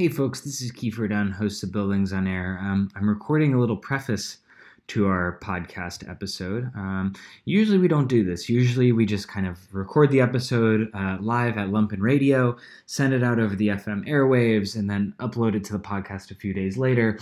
Hey, folks, this is Kiefer Dunn, host of Buildings on Air. Um, I'm recording a little preface to our podcast episode. Um, usually we don't do this. Usually we just kind of record the episode uh, live at Lumpen Radio, send it out over the FM airwaves, and then upload it to the podcast a few days later.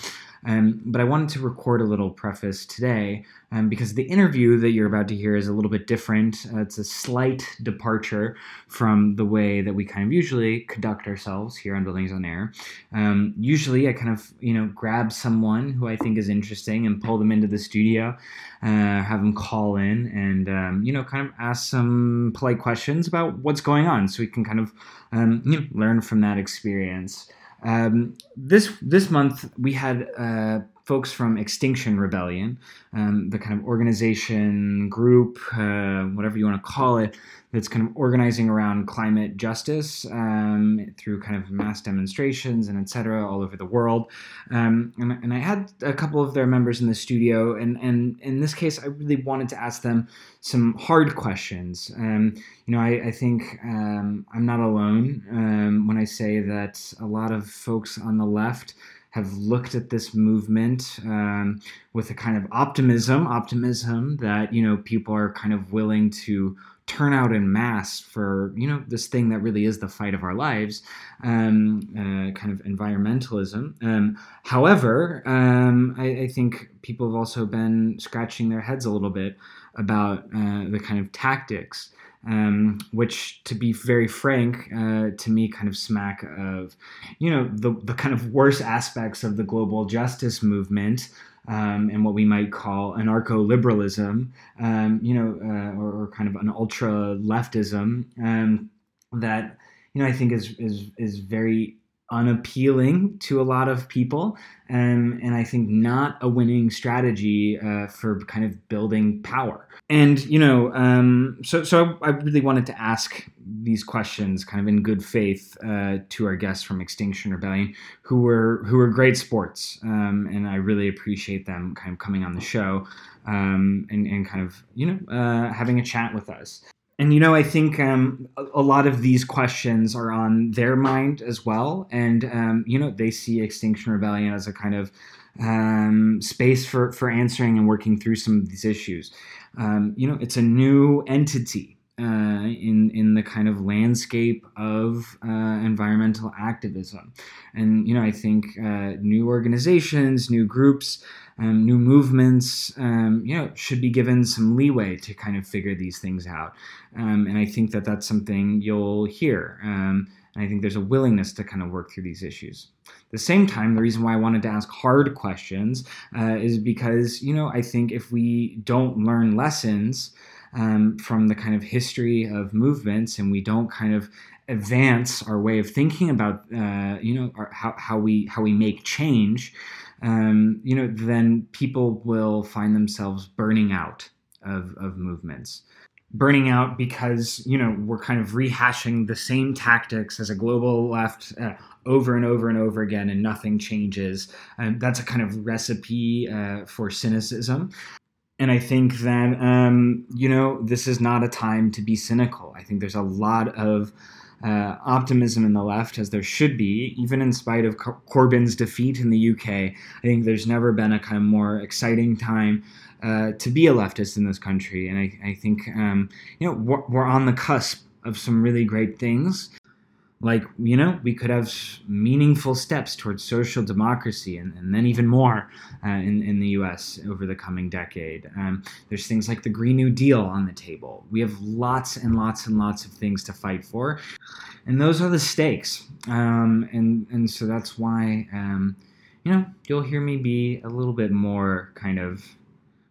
Um, but I wanted to record a little preface today um, because the interview that you're about to hear is a little bit different. Uh, it's a slight departure from the way that we kind of usually conduct ourselves here on Buildings on Air. Um, usually, I kind of you know grab someone who I think is interesting and pull them into the studio, uh, have them call in, and um, you know kind of ask some polite questions about what's going on, so we can kind of um, you know, learn from that experience. Um, this this month we had uh, folks from Extinction Rebellion, um, the kind of organization, group, uh, whatever you want to call it, that's kind of organizing around climate justice um, through kind of mass demonstrations and etc. all over the world. Um, and, and, I had a couple of their members in the studio, and, and in this case, I really wanted to ask them some hard questions. Um, you know, I, I think um, I'm not alone um, when I say that a lot of folks on the left have looked at this movement um, with a kind of optimism, optimism that you know people are kind of willing to turn out in mass for you know this thing that really is the fight of our lives, um, uh, kind of environmentalism. Um, however, um, I, I, think people have also been scratching their heads a little bit about uh, the kind of tactics um, which, to be very frank, uh, to me, kind of smack of, you know, the the kind of worst aspects of the global justice movement. Um, and what we might call anarcho-liberalism, um, you know, uh, or, or, kind of an ultra-leftism um, that you know I think is is is very unappealing to a lot of people, um, and I think not a winning strategy uh, for kind of building power. And you know, um, so so I really wanted to ask these questions, kind of in good faith, uh, to our guests from Extinction Rebellion, who were who were great sports, um, and I really appreciate them kind of coming on the show um, and and kind of you know uh, having a chat with us. And you know, I think um, a, lot of these questions are on their mind as well, and um, you know, they see Extinction Rebellion as a kind of um, space for for answering and working through some of these issues. Um, you know, it's a new entity uh, in in the kind of landscape of uh, environmental activism, and you know, I think uh, new organizations, new groups um, new movements, um, you know, should be given some leeway to kind of figure these things out. Um, and I think that that's something you'll hear. And I think there's a willingness to kind of work through these issues. At the same time, the reason why I wanted to ask hard questions uh, is because, you know, I think if we don't learn lessons um, from the kind of history of movements and we don't kind of advance our way of thinking about, uh, you know, our, how, how we how we make change, um, you know, then people will find themselves burning out of, of movements. Burning out because, you know, we're kind of rehashing the same tactics as a global left uh, over and over and over again, and nothing changes. And that's a kind of recipe uh, for cynicism. And I think that, um, you know, this is not a time to be cynical. I think there's a lot of uh, optimism in the left, as there should be, even in spite of Corbyn's defeat in the UK. I think there's never been a kind of more exciting time uh, to be a leftist in this country, and I, I think um, you know we're, we're on the cusp of some really great things like you know we could have meaningful steps towards social democracy and, and then even more uh, in, in the us over the coming decade. Um, there's things like the green new deal on the table. We have lots and lots and lots of things to fight for and those are the stakes. Um, and and so that's why um, you know you'll hear me be a little bit more kind of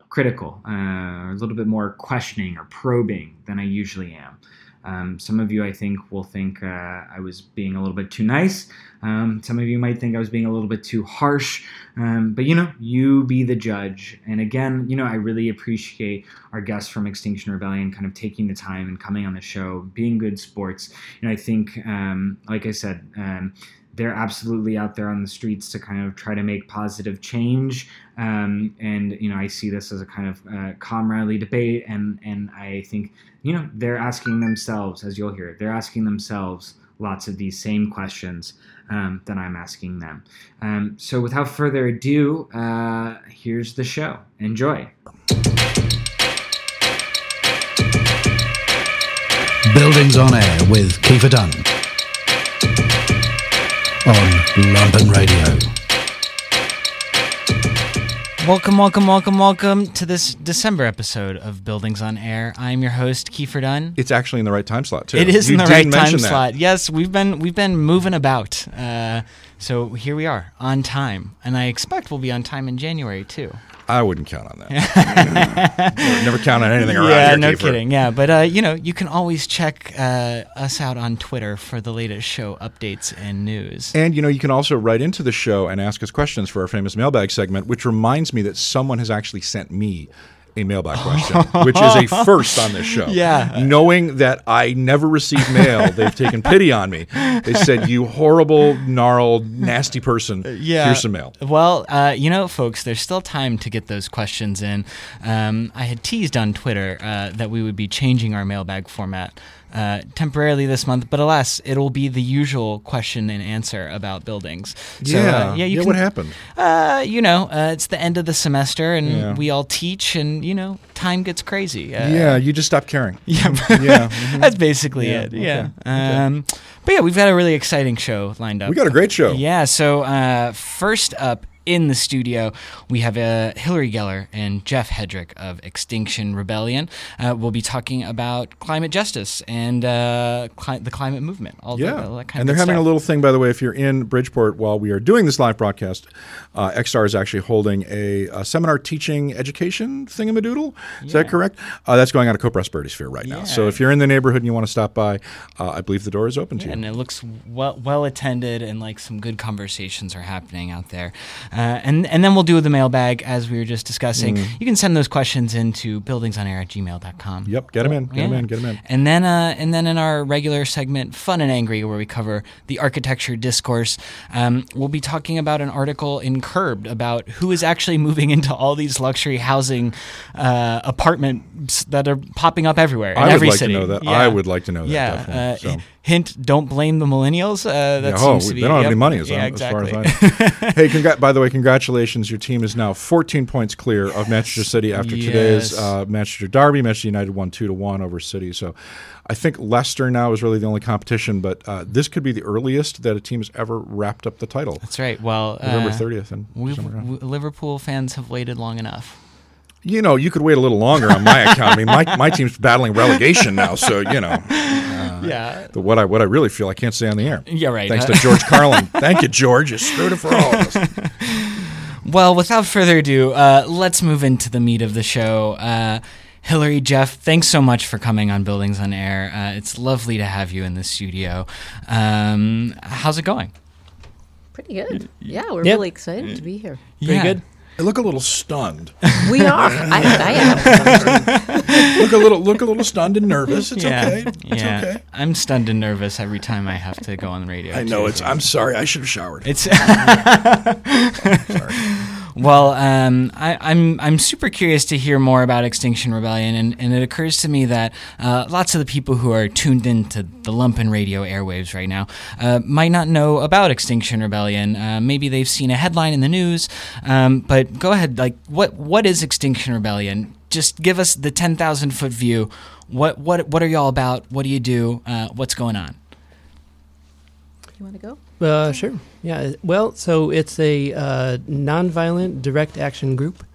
critical uh, a little bit more questioning or probing than i usually am um, some of you, I think, will think uh, I was being a little bit too nice. Um, some of you might think I was being a little bit too harsh. Um, but, you know, you be the judge. And again, you know, I really appreciate our guests from Extinction Rebellion kind of taking the time and coming on the show, being good sports. You know, I think, um, like I said, um, they're absolutely out there on the streets to kind of try to make positive change. Um, and you know, I see this as a kind of uh, comradely debate, and and I think you know they're asking themselves, as you'll hear, they're asking themselves lots of these same questions um, that I'm asking them. Um, so, without further ado, uh, here's the show. Enjoy. Buildings on Air with Kiefer Dunn on Lumpen Radio. Welcome, welcome, welcome, welcome to this December episode of Buildings on Air. I'm your host, Kiefer Dunn. It's actually in the right time slot too. It is You in the right time that. slot. Yes, we've been we've been moving about. Uh, so here we are on time, and I expect we'll be on time in January too. I wouldn't count on that. never, never count on anything around yeah, here. no Kiefer. kidding. Yeah, but uh, you know, you can always check uh, us out on Twitter for the latest show updates and news. And you know, you can also write into the show and ask us questions for our famous mailbag segment, which reminds me that someone has actually sent me a mailbag question, which is a first on this show. Yeah. Knowing that I never received mail, they've taken pity on me. They said, "You horrible, gnarled, nasty person. Yeah. Here's some mail." Well, uh, you know, folks, there's still time to get those questions in. Um, I had teased on Twitter uh, that we would be changing our mailbag format uh, temporarily this month, but alas, it'll be the usual question and answer about buildings. So, yeah. uh, yeah, you yeah. can, What happened? Uh, you know, uh, it's the end of the semester, and Yeah. we all teach, and you know, time gets crazy. Uh, yeah, you just stop caring. yeah, yeah. mhm. That's basically Yeah, it. okay, Yeah. okay. Um, but yeah, we've got a really exciting show lined up. We got a great show. Yeah. So uh, first up in the studio, we have uh, Hillary Geller and Jeff Hedrick of Extinction Rebellion. Uh, we'll be talking about climate justice and uh, cli- the climate movement. All Yeah, the, all that kind and of they're having a little thing, by the way. If you're in Bridgeport while we are doing this live broadcast, uh, XR is actually holding a, a seminar teaching education thingamadoodle. Is that correct? Uh, that's going on at Co-Prosperity Sphere right now. So if you're in the neighborhood and you want to stop by, uh, I believe the door is open to you. and it looks well well attended and like some good conversations are happening out there uh, and and then we'll do the mailbag as we were just discussing Mm. you can send those questions into buildingsonair at gmail.com Yep, get 'em in, get Yeah. in, get them in. and then uh, and then in our regular segment fun and angry where we cover the architecture discourse um, we'll be talking about an article in curbed about who is actually moving into all these luxury housing uh, apartments that are popping up everywhere in I would like city to know that. Yeah. I would like to know that. Yeah. definitely. Uh, So- Hint: Don't blame the millennials. Uh, that seems oh, to be. they don't have yep. any money, as, yeah, I'm- as far as I know. hey, congra- by the way, congratulations! Your team is now 14 points clear of Manchester City after today's uh, Manchester Derby. Manchester United won two to one over City. So, I think Leicester now is really the only competition, but uh, this could be the earliest that a team has ever wrapped up the title. That's right. Well, November uh, 30th, and we've, Liverpool fans have waited long enough. you know, you could wait a little longer on my account. I mean, my, my team's battling relegation now, so you know. yeah. The, what I what I really feel, I can't say on the air. Yeah. Right. Thanks to George Carlin. Thank you, George. You screwed it for all of us. Well, without further ado, uh, let's move into the meat of the show. Uh, Hillary, Jeff, thanks so much for coming on Buildings on Air. Uh, it's lovely to have you in the studio. Um, how's it going? Pretty good. Yeah, we're Yeah. really excited to be here. Pretty good. I look a little stunned. We are. I, I am. look a little look a little stunned and nervous. It's yeah. okay. It's yeah. okay. I'm stunned and nervous every time I have to go on the radio. I know too. it's. I'm sorry. I should have showered. It's well, um, I, I'm I'm super curious to hear more about Extinction Rebellion, and, and it occurs to me that uh, lots of the people who are tuned into the Lumpen Radio airwaves right now uh, might not know about Extinction Rebellion. Uh, maybe they've seen a headline in the news, um, but go ahead. Like, what what is Extinction Rebellion? Just give us the ten thousand foot view. What what what are y'all about? What do you do? Uh, what's going on? You want to go? Uh, sure. Yeah. Well, so it's a uh, nonviolent direct action group.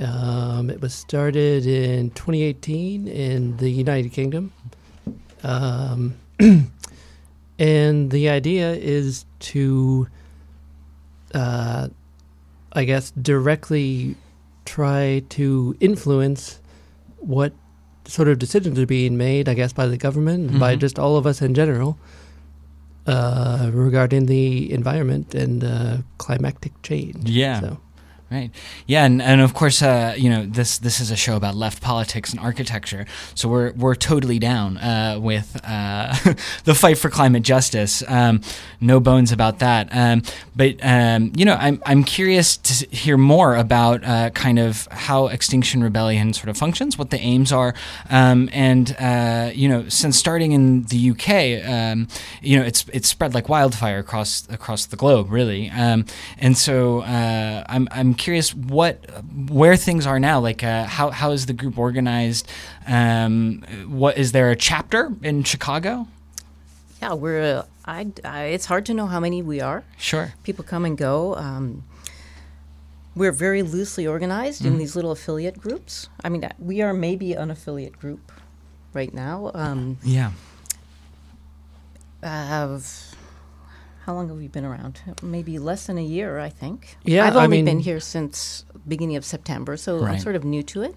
Um, it was started in 2018 in the United Kingdom. Um, and the idea is to, uh, I guess, directly try to influence what sort of decisions are being made, I guess, by the government, and by just all of us in general uh, regarding the environment and uh, climatic change. Yeah. So, Right. Yeah, and, and of course, uh, you know this this is a show about left politics and architecture, so we're we're totally down uh, with uh, the fight for climate justice. Um, no bones about that. Um, but um, you know, I'm I'm curious to hear more about uh, kind of how Extinction Rebellion sort of functions, what the aims are, um, and uh, you know, since starting in the UK, um, you know, it's it's spread like wildfire across across the globe, really. Um, and so uh, I'm I'm curious what where things are now. Like, uh, how how is the group organized? Um, what is there a chapter in Chicago? Yeah, we're. Uh, I, I. It's hard to know how many we are. Sure. People come and go. Um, we're very loosely organized in these little affiliate groups. I mean, we are maybe an affiliate group right now. Um, Yeah. have how long have we been around? Maybe less than a year, I think. Yeah, I've I only mean- been here since beginning of September, so I'm sort of new to it.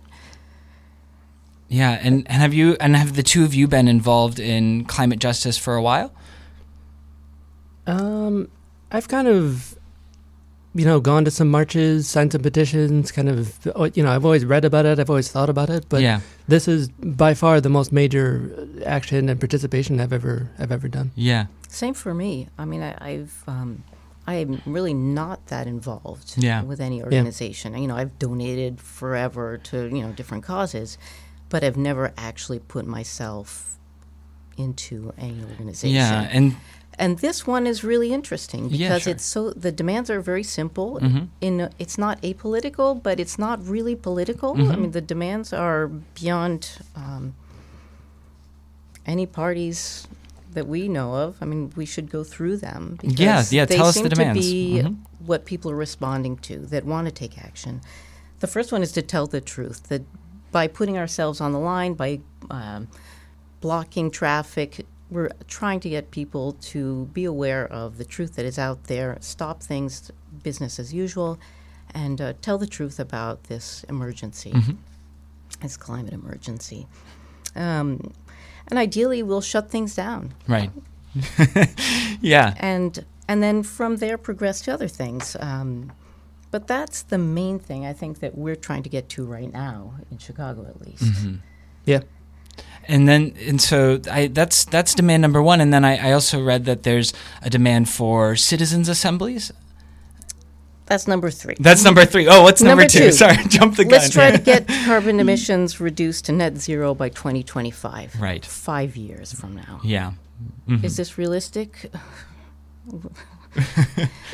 Yeah, and, and have you and have the two of you been involved in climate justice for a while? Um, I've kind of, you know, gone to some marches, signed some petitions. Kind of, oh, you know, I've always read about it. I've always thought about it. But yeah, this is by far the most major uh, action and participation I've ever I've ever done. yeah, Same for me. I mean, I, I've um, I am really not that involved Yeah. with any organization. You know, I've donated forever to you know different causes, but I've never actually put myself into any organization. yeah, and and this one is really interesting because Yeah, sure. it's so the demands are very simple. Mhm. In it's not apolitical, but it's not really political. I Mm-hmm. mean, the demands are beyond um, any parties that we know of. I mean, we should go through them. Because Yeah, yeah, They tell us the seem demands. To be Mhm. what people are responding to that want to take action. The first one is to tell the truth. That by putting ourselves on the line, by um, blocking traffic. We're trying to get people to be aware of the truth that is out there, stop things business as usual, and uh, tell the truth about this emergency, this climate emergency. Um, and ideally, we'll shut things down, right, yeah, and and then from there progress to other things. Um, but that's the main thing I think that we're trying to get to right now in Chicago, at least. Yeah. And then and so I that's that's demand number one, and then I, I also read that there's a demand for citizens assemblies. That's number three. That's number three. Oh, what's number, Number two? two. Sorry, jump the gun. Let's try to get carbon emissions reduced to net zero by 2025. Right. Five years from now. yeah, Is this realistic?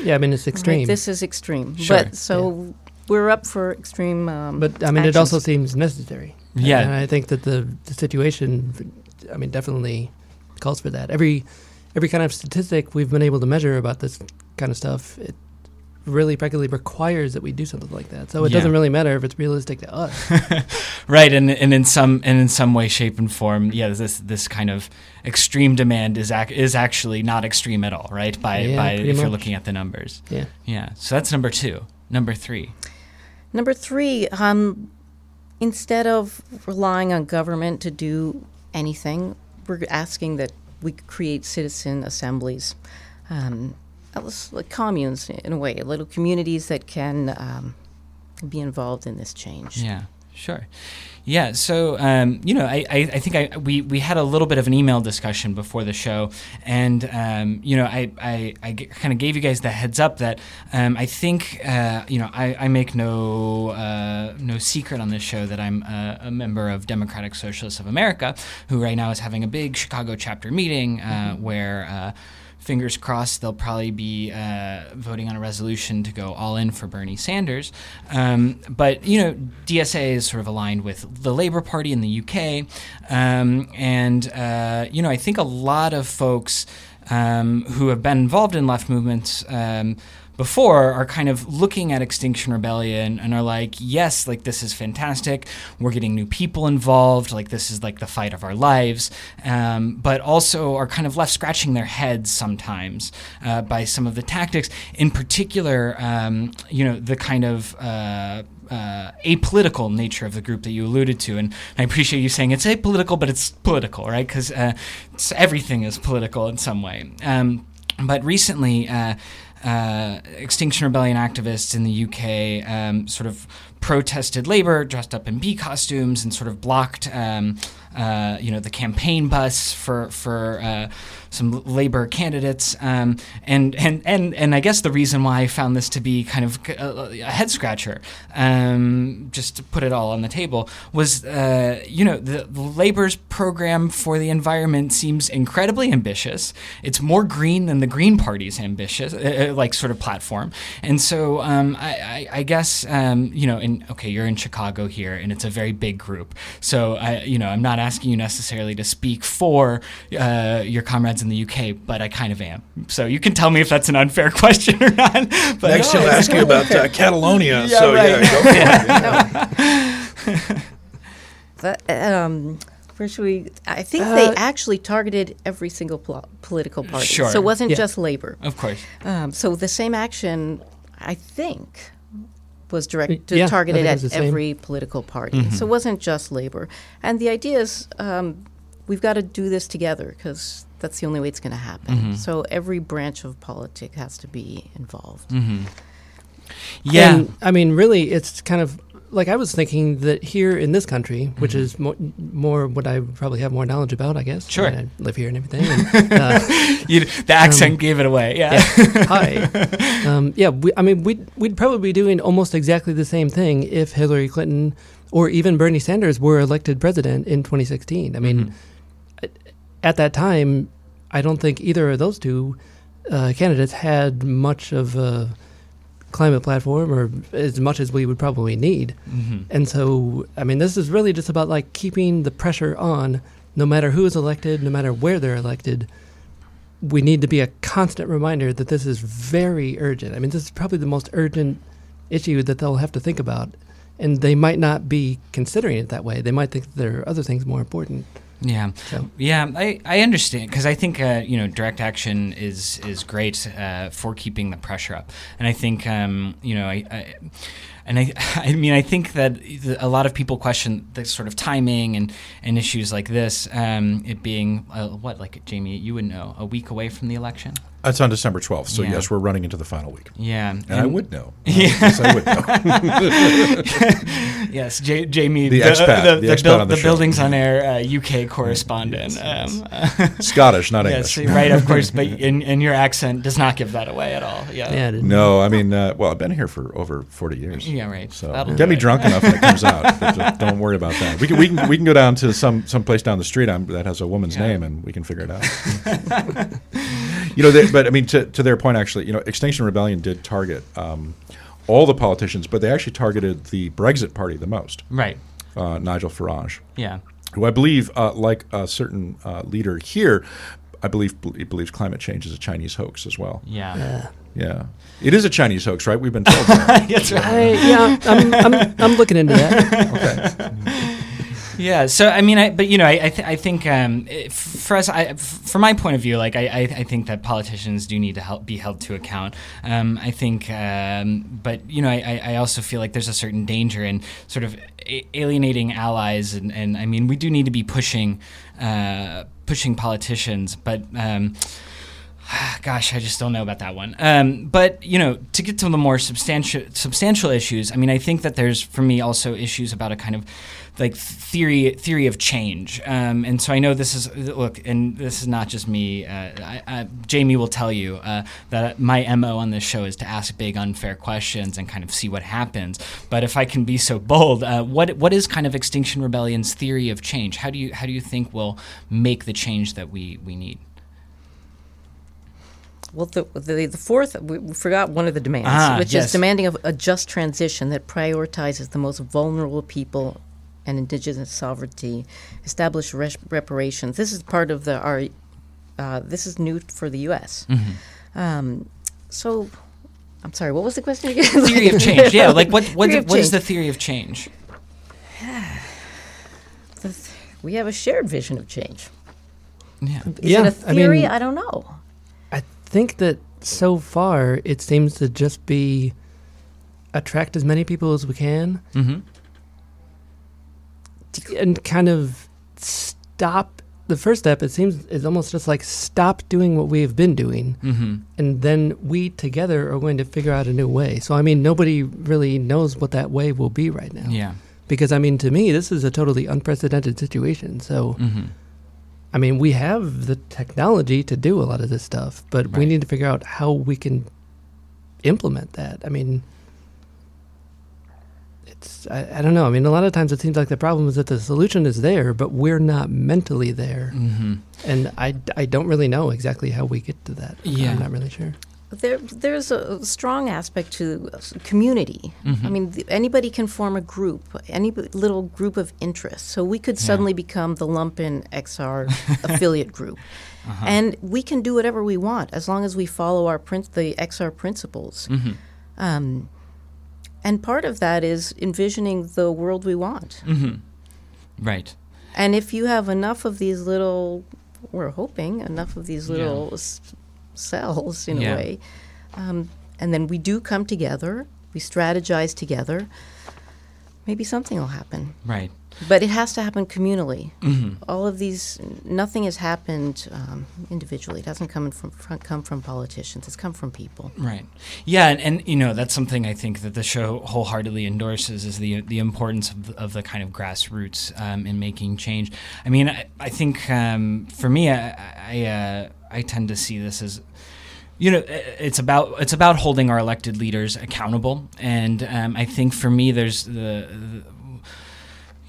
Yeah, I mean it's extreme. Right, this is extreme. Sure, But so we're up for extreme. Um, but I mean, it also seems necessary. Yeah. and I think that the, the situation, I mean, definitely calls for that. Every every kind of statistic we've been able to measure about this kind of stuff, it really practically requires that we do something like that. So it Yeah. doesn't really matter if it's realistic to us. right. And and in some and in some way, shape, and form, yeah, this this kind of extreme demand is ac- is actually not extreme at all, right? By Yeah, by pretty if you're looking at the numbers. yeah. Yeah. So that's number two. Number three. Number three, um, instead of relying on government to do anything, we're asking that we create citizen assemblies, um, like communes in a way, little communities that can um, be involved in this change. Yeah, sure. Yeah, so um, you know, I, I, I think I we, we had a little bit of an email discussion before the show, and um, you know, I I, I kind of gave you guys the heads up that um, I think uh, you know I, I make no uh, no secret on this show that I'm a, a member of Democratic Socialists of America, who right now is having a big Chicago chapter meeting uh, where. Fingers crossed they'll probably be uh, voting on a resolution to go all in for Bernie Sanders. Um, but, you know, DSA is sort of aligned with the Labour Party in the UK. Um, and, uh, you know, I think a lot of folks um, who have been involved in left movements. Before are kind of looking at Extinction Rebellion and are like, yes, like this is fantastic. We're getting new people involved. Like this is like the fight of our lives. Um, but also are kind of left scratching their heads sometimes uh, by some of the tactics. In particular, um, you know, the kind of uh, uh, apolitical nature of the group that you alluded to, and I appreciate you saying it's apolitical, but it's political, right? Because uh, everything is political in some way. Um, but recently, uh, uh, Extinction Rebellion activists in the UK um, sort of protested labor, dressed up in bee costumes, and sort of blocked, um, uh, you know, the campaign bus for for uh, some labor candidates. Um, and and and and I guess the reason why I found this to be kind of a, head scratcher, um, just to put it all on the table, was uh, you know the, the labor's program for the environment seems incredibly ambitious. It's more green than the Green Party's ambitious, uh, uh, like sort of platform. And so um, I, I, I guess um, you know in okay, you're in Chicago here, and it's a very big group. So I, you know, I'm not asking you necessarily to speak for uh, your comrades in the UK, but I kind of am. So you can tell me if that's an unfair question or not. But Next, he'll ask you about uh, Catalonia. Yeah, so right. yeah, go for it. But, um, where should we? I think they Uh, actually targeted every single pol- political party. Sure. So it wasn't Yeah. just labor. of course. Um, so the same action, I think, was directed Yeah, targeted at every political party. So it wasn't just labor. And the idea is um, we've got to do this together because that's the only way it's going to happen. So every branch of politics has to be involved. Yeah. And, I mean, really, it's kind of like I was thinking that here in this country, which Mm-hmm. is more, more what I probably have more knowledge about, I guess. Sure. I, mean, I live here and everything. And, uh, You, the accent gave it away. Yeah. hi. Um, yeah, we, I mean, we'd, we'd probably be doing almost exactly the same thing if Hillary Clinton or even Bernie Sanders were elected president in 2016. I mean, Mm-hmm. at, at that time, I don't think either of those two uh, candidates had much of a climate platform or as much as we would probably need. Mm-hmm. And so, I mean, this is really just about like keeping the pressure on no matter who is elected, no matter where they're elected. We need to be a constant reminder that this is very urgent. I mean, this is probably the most urgent issue that they'll have to think about. And they might not be considering it that way. They might think there are other things more important. Yeah, So- yeah, I, I understand because I think uh, you know direct action is is great uh, for keeping the pressure up, and I think um, you know I, I and I I mean I think that a lot of people question the sort of timing and and issues like this, um, it being uh, what like Jamie you would know a week away from the election. That's on December 12th. So, Yeah. yes, we're running into the final week. Yeah, And, I would know. yes, I would know. Yes, J- Jamie, The expat, the expat buil- on the show. buildings on air uh, UK correspondent. Um, Scottish, not yes, English. right, of course, but in, and your accent does not give that away at all. Yeah, Yeah, No, I mean, uh, well, I've been here for over 40 years. Yeah, right. So That'll get me it. drunk enough when it comes out. Don't worry about that. We can we can we can go down to some some place down the street that has a woman's Yeah. name and we can figure it out. You know, they, but I mean, to to their point, actually, you know, Extinction Rebellion did target um, all the politicians, but they actually targeted the Brexit party the most. Right. Uh, Nigel Farage, Yeah. who I believe, uh, like a certain uh, leader here, I believe he believes climate change is a Chinese hoax as well. Yeah. Yeah, it is a Chinese hoax, right? We've been told. that. That's right. I, yeah, I'm, I'm, I'm looking into that. Yeah. So I mean, I, but you know, I I, th- I think um, for us, I, from my point of view, like I, I, think that politicians do need to help be held to account. Um, I think, um, but you know, I, I also feel like there's a certain danger in sort of alienating allies, and, and I mean, we do need to be pushing uh, pushing politicians, but. Um, Gosh, I just don't know about that one. Um, but you know, to get to the more substantial substantial issues, I mean, I think that there's for me also issues about a kind of like theory theory of change. Um, and so I know this is look, and this is not just me. Uh, I, I, Jamie will tell you uh, that my mo on this show is to ask big unfair questions and kind of see what happens. But if I can be so bold, uh, what what is kind of Extinction Rebellion's theory of change? How do you how do you think will make the change that we we need? Well, the, the, the fourth, we forgot one of the demands, Ah, which yes. is demanding of a just transition that prioritizes the most vulnerable people and indigenous sovereignty, establish res- reparations. This is part of the our. Uh, this is new for the U.S. Mm-hmm. Um, so, I'm sorry. What was the question again? theory of change. Yeah, like what what, Theory what is the theory of change? we have a shared vision of change. Yeah. Is Yeah, it a I theory? mean- I don't know. I think that so far it seems to just be attract as many people as we can Mm-hmm. And kind of stop the first step. It seems is almost just like stop doing what we have been doing, Mm-hmm. and then we together are going to figure out a new way. So I mean, nobody really knows what that way will be right now. Yeah. Because I mean, to me, this is a totally unprecedented situation. So Mm-hmm. I mean, we have the technology to do a lot of this stuff, but we need to figure out how we can implement that. I mean, I, I don't know. I mean, a lot of times it seems like the problem is that the solution is there, but we're not mentally there. Mm-hmm. And I, I don't really know exactly how we get to that. Yeah. I'm not really sure. There, there's a strong aspect to s- community. I mean, th- anybody can form a group, any b- little group of interest. So we could suddenly become the Lumpen XR affiliate group, and we can do whatever we want as long as we follow our prin- the XR principles. Um, and part of that is envisioning the world we want. Right. And if you have enough of these little, we're hoping enough of these Yeah. little s- cells in Yeah. a way, um, and then we do come together, we strategize together, maybe something will happen. Right. But it has to happen communally. Mm-hmm. All of these, nothing has happened um, individually. It hasn't come from, from come from politicians. It's come from people. Right. Yeah, and, and you know that's something I think that the show wholeheartedly endorses is the the importance of the, of the kind of grassroots um, in making change. I mean, I, I think um, for me, I I, uh, I tend to see this as you know it's about it's about holding our elected leaders accountable, and um, I think for me there's the, the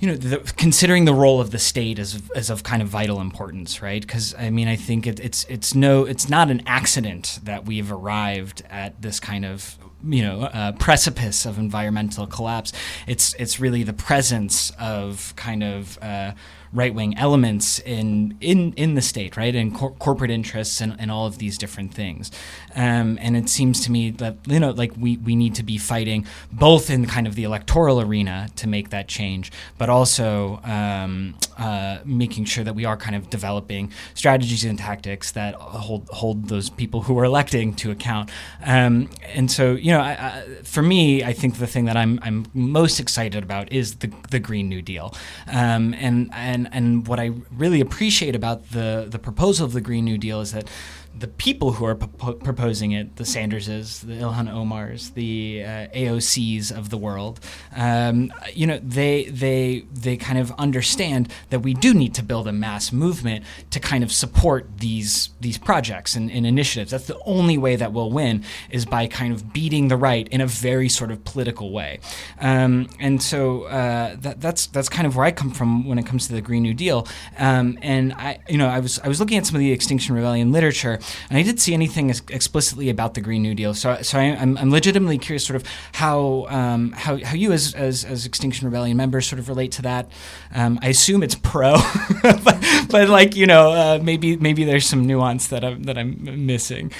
you know, the, considering the role of the state as as of kind of vital importance, right? Because I mean, I think it, it's it's no, it's not an accident that we've arrived at this kind of you know uh, precipice of environmental collapse. It's it's really the presence of kind of uh, right wing elements in in in the state, right, and cor- corporate interests and, and all of these different things. Um, and it seems to me that you know, like we we need to be fighting both in kind of the electoral arena to make that change, but also um, uh, making sure that we are kind of developing strategies and tactics that hold hold those people who are electing to account. Um, and so, you know, I, I, for me, I think the thing that I'm I'm most excited about is the the Green New Deal, um, and and what I really appreciate about the the proposal of the Green New Deal is that the people who are propo- proposing it, the Sanderses, the Ilhan Omars, the uh, AOCs of the world, um, you know, they they they kind of understand that we do need to build a mass movement to kind of support these these projects and, and initiatives. That's the only way that we'll win is by kind of beating the right in a very sort of political way. Um, and so uh, that, that's that's kind of where I come from when it comes to the Green New Deal. Um, and I, you know, I was I was looking at some of the Extinction Rebellion literature, and I didn't see anything ex- explicitly about the Green New Deal. So, so I, I'm, I'm legitimately curious, sort of how um, how, how you as, as as Extinction Rebellion members sort of relate to that. Um, I assume it's pro, but, but like you know, uh, maybe maybe there's some nuance that I'm that I'm missing.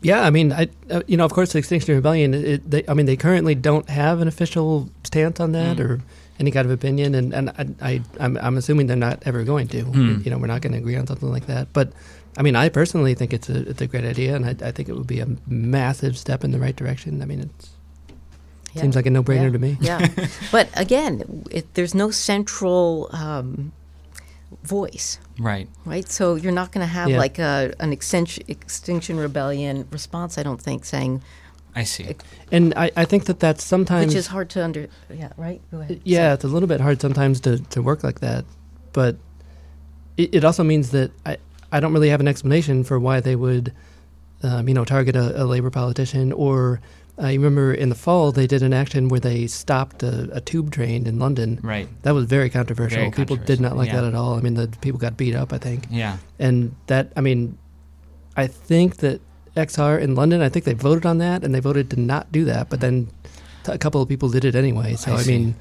Yeah, I mean, I uh, you know, of course, the Extinction Rebellion. It, they, I mean, they currently don't have an official stance on that Mm. or any kind of opinion, and and I, I I'm, I'm assuming they're not ever going to. Mm. You know, we're not going to agree on something like that. But I mean, I personally think it's a it's a great idea, and I, I think it would be a massive step in the right direction. I mean, it Yeah. seems like a no brainer Yeah. to me. yeah. But again, it, there's no central um, voice, Right. right? So you're not going to have Yeah. like a, an extinction, extinction rebellion response, I don't think, saying, I see. And I, I think that that's sometimes which is hard to under. Yeah, right? Go ahead. Yeah, it's a little bit hard sometimes to, to work like that, but it, it also means that I, I don't really have an explanation for why they would, um, you know, target a, a labor politician. Or I remember in the fall they did an action where they stopped a, a tube train in London. Right. That was very controversial. Very people did not like yeah. that at all. I mean, the people got beat up. I think, Yeah. and that I mean, I think that XR in London, I think they voted on that and they voted to not do that, but then t- a couple of people did it anyway. So I I, mean,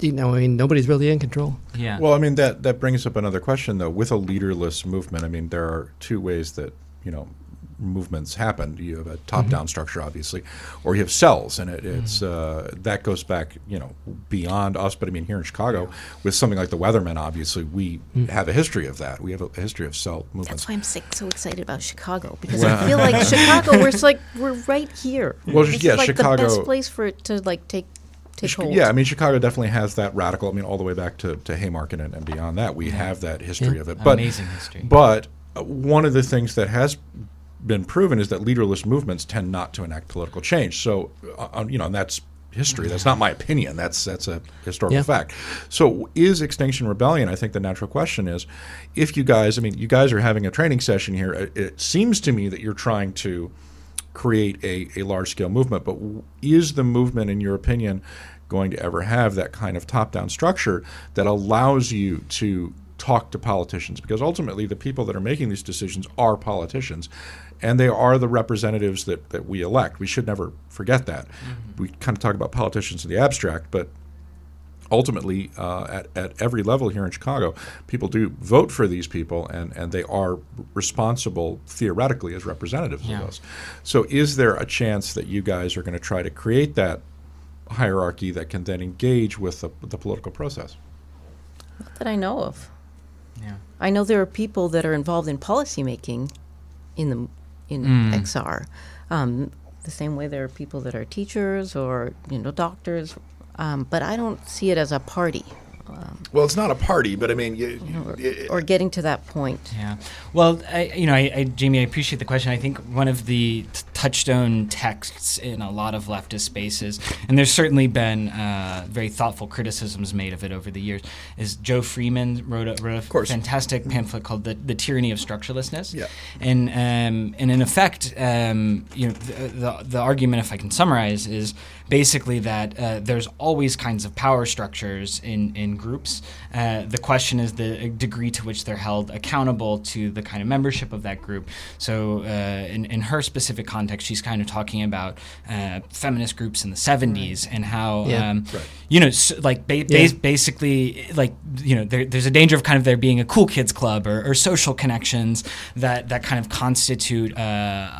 you know, I mean, nobody's really in control. Yeah. Well, I mean that that brings up another question though. With a leaderless movement, I mean there are two ways that you know movements happen. You have a top-down structure, obviously, or you have cells, and it, it's uh, that goes back you know beyond us. But I mean here in Chicago, with something like the Weathermen, obviously we have a history of that. We have a history of cell movements. That's why I'm sick, so excited about Chicago because Well- I feel like Chicago, we're like we're right here. Well, This yeah, is like the Chicago- best place for it to like take take hold. Yeah, I mean, Chicago definitely has that radical. I mean, all the way back to, to Haymarket and, and beyond that, we have that history of it. But Amazing history. But uh, one of the things that has been proven is that leaderless movements tend not to enact political change. So, uh, uh, you know, and that's history. That's not my opinion. That's that's a historical Yeah. fact. So, is Extinction Rebellion? I think the natural question is, if you guys, I mean, you guys are having a training session here. It, it seems to me that you're trying to create a, a large scale movement. But is the movement, in your opinion, going to ever have that kind of top down structure that allows you to talk to politicians? Because ultimately, the people that are making these decisions are politicians. And they are the representatives that, that we elect. We should never forget that. We kind of talk about politicians in the abstract, but ultimately, uh, at, at every level here in Chicago, people do vote for these people, and, and they are responsible theoretically as representatives Yeah. of us. So, is there a chance that you guys are going to try to create that hierarchy that can then engage with the, the political process? Not that I know of. Yeah. I know there are people that are involved in policymaking in the in Mm. XR. Um, the same way there are people that are teachers or you know doctors, um, but I don't see it as a party Well, it's not a party, but I mean, you, or, or getting to that point. Yeah. Well, I, you know, I, I, Jamie, I appreciate the question. I think one of the t- touchstone texts in a lot of leftist spaces, and there's certainly been uh, very thoughtful criticisms made of it over the years, is Jo Freeman wrote a, wrote a course. fantastic pamphlet called the, the Tyranny of Structurelessness. Yeah. And, um, and in effect, um, you know, the, the, the argument, if I can summarize, is basically that uh, there's always kinds of power structures in, in groups. Uh, the question is the degree to which they're held accountable to the kind of membership of that group. So, uh, in, in her specific context, she's kind of talking about uh, feminist groups in the 70s and how, Yeah. um, Right. you know, s like ba- Yeah. bas- basically, like, you know, there, there's a danger of kind of there being a cool kids club or, or social connections that, that kind of constitute, uh,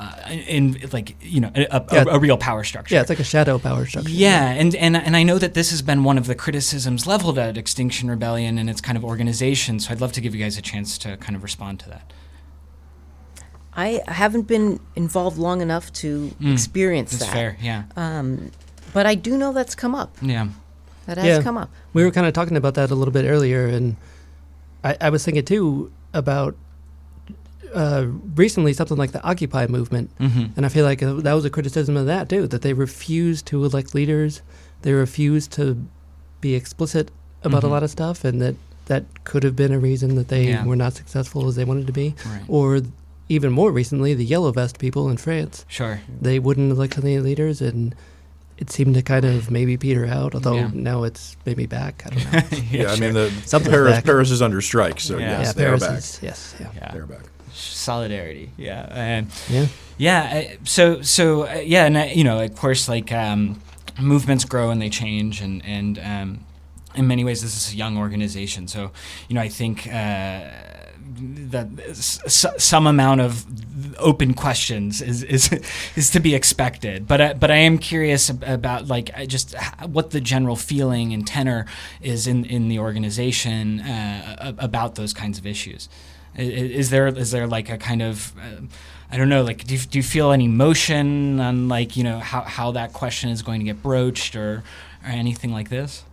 in like, you know, a, a, Yeah. a, a real power structure. Yeah, it's like a shadow power structure. Yeah, and, and and I know that this has been one of the criticisms leveled at Extinction Rebellion and its kind of organization. So I'd love to give you guys a chance to kind of respond to that. I haven't been involved long enough to experience That's that, fair. Yeah. but I do know that's come up. yeah. That has Yeah. come up. We were kind of talking about that a little bit earlier, and I, I was thinking too about uh, recently something like the Occupy movement, Mm-hmm. and I feel like uh, that was a criticism of that too, that they refused to elect leaders, they refused to be explicit about Mhm. a lot of stuff, and that that could have been a reason that they Yeah. were not successful as they wanted to be, Right. or even more recently, the Yellow Vest people in France, Sure. they wouldn't elect any leaders, and it seemed to kind of maybe peter out, although Yeah. now it's maybe back. I don't know. Yeah, I mean, the Something's Paris, back. Paris is under strike, so Yeah. yes, yeah, they Paris are back. is yes, yeah, Yeah. They're back. Solidarity. Yeah. And yeah. Yeah. So so uh, yeah, and uh, you know, of course, like um, movements grow and they change, and and um, in many ways, this is a young organization. So you know, I think. Uh, that s- some amount of open questions is is, is to be expected, but I, but I am curious about like just what the general feeling and tenor is in, in the organization uh, about those kinds of issues. Is there is there like a kind of uh, I don't know like do you, do you feel any motion on like you know how, how that question is going to get broached or or anything like this?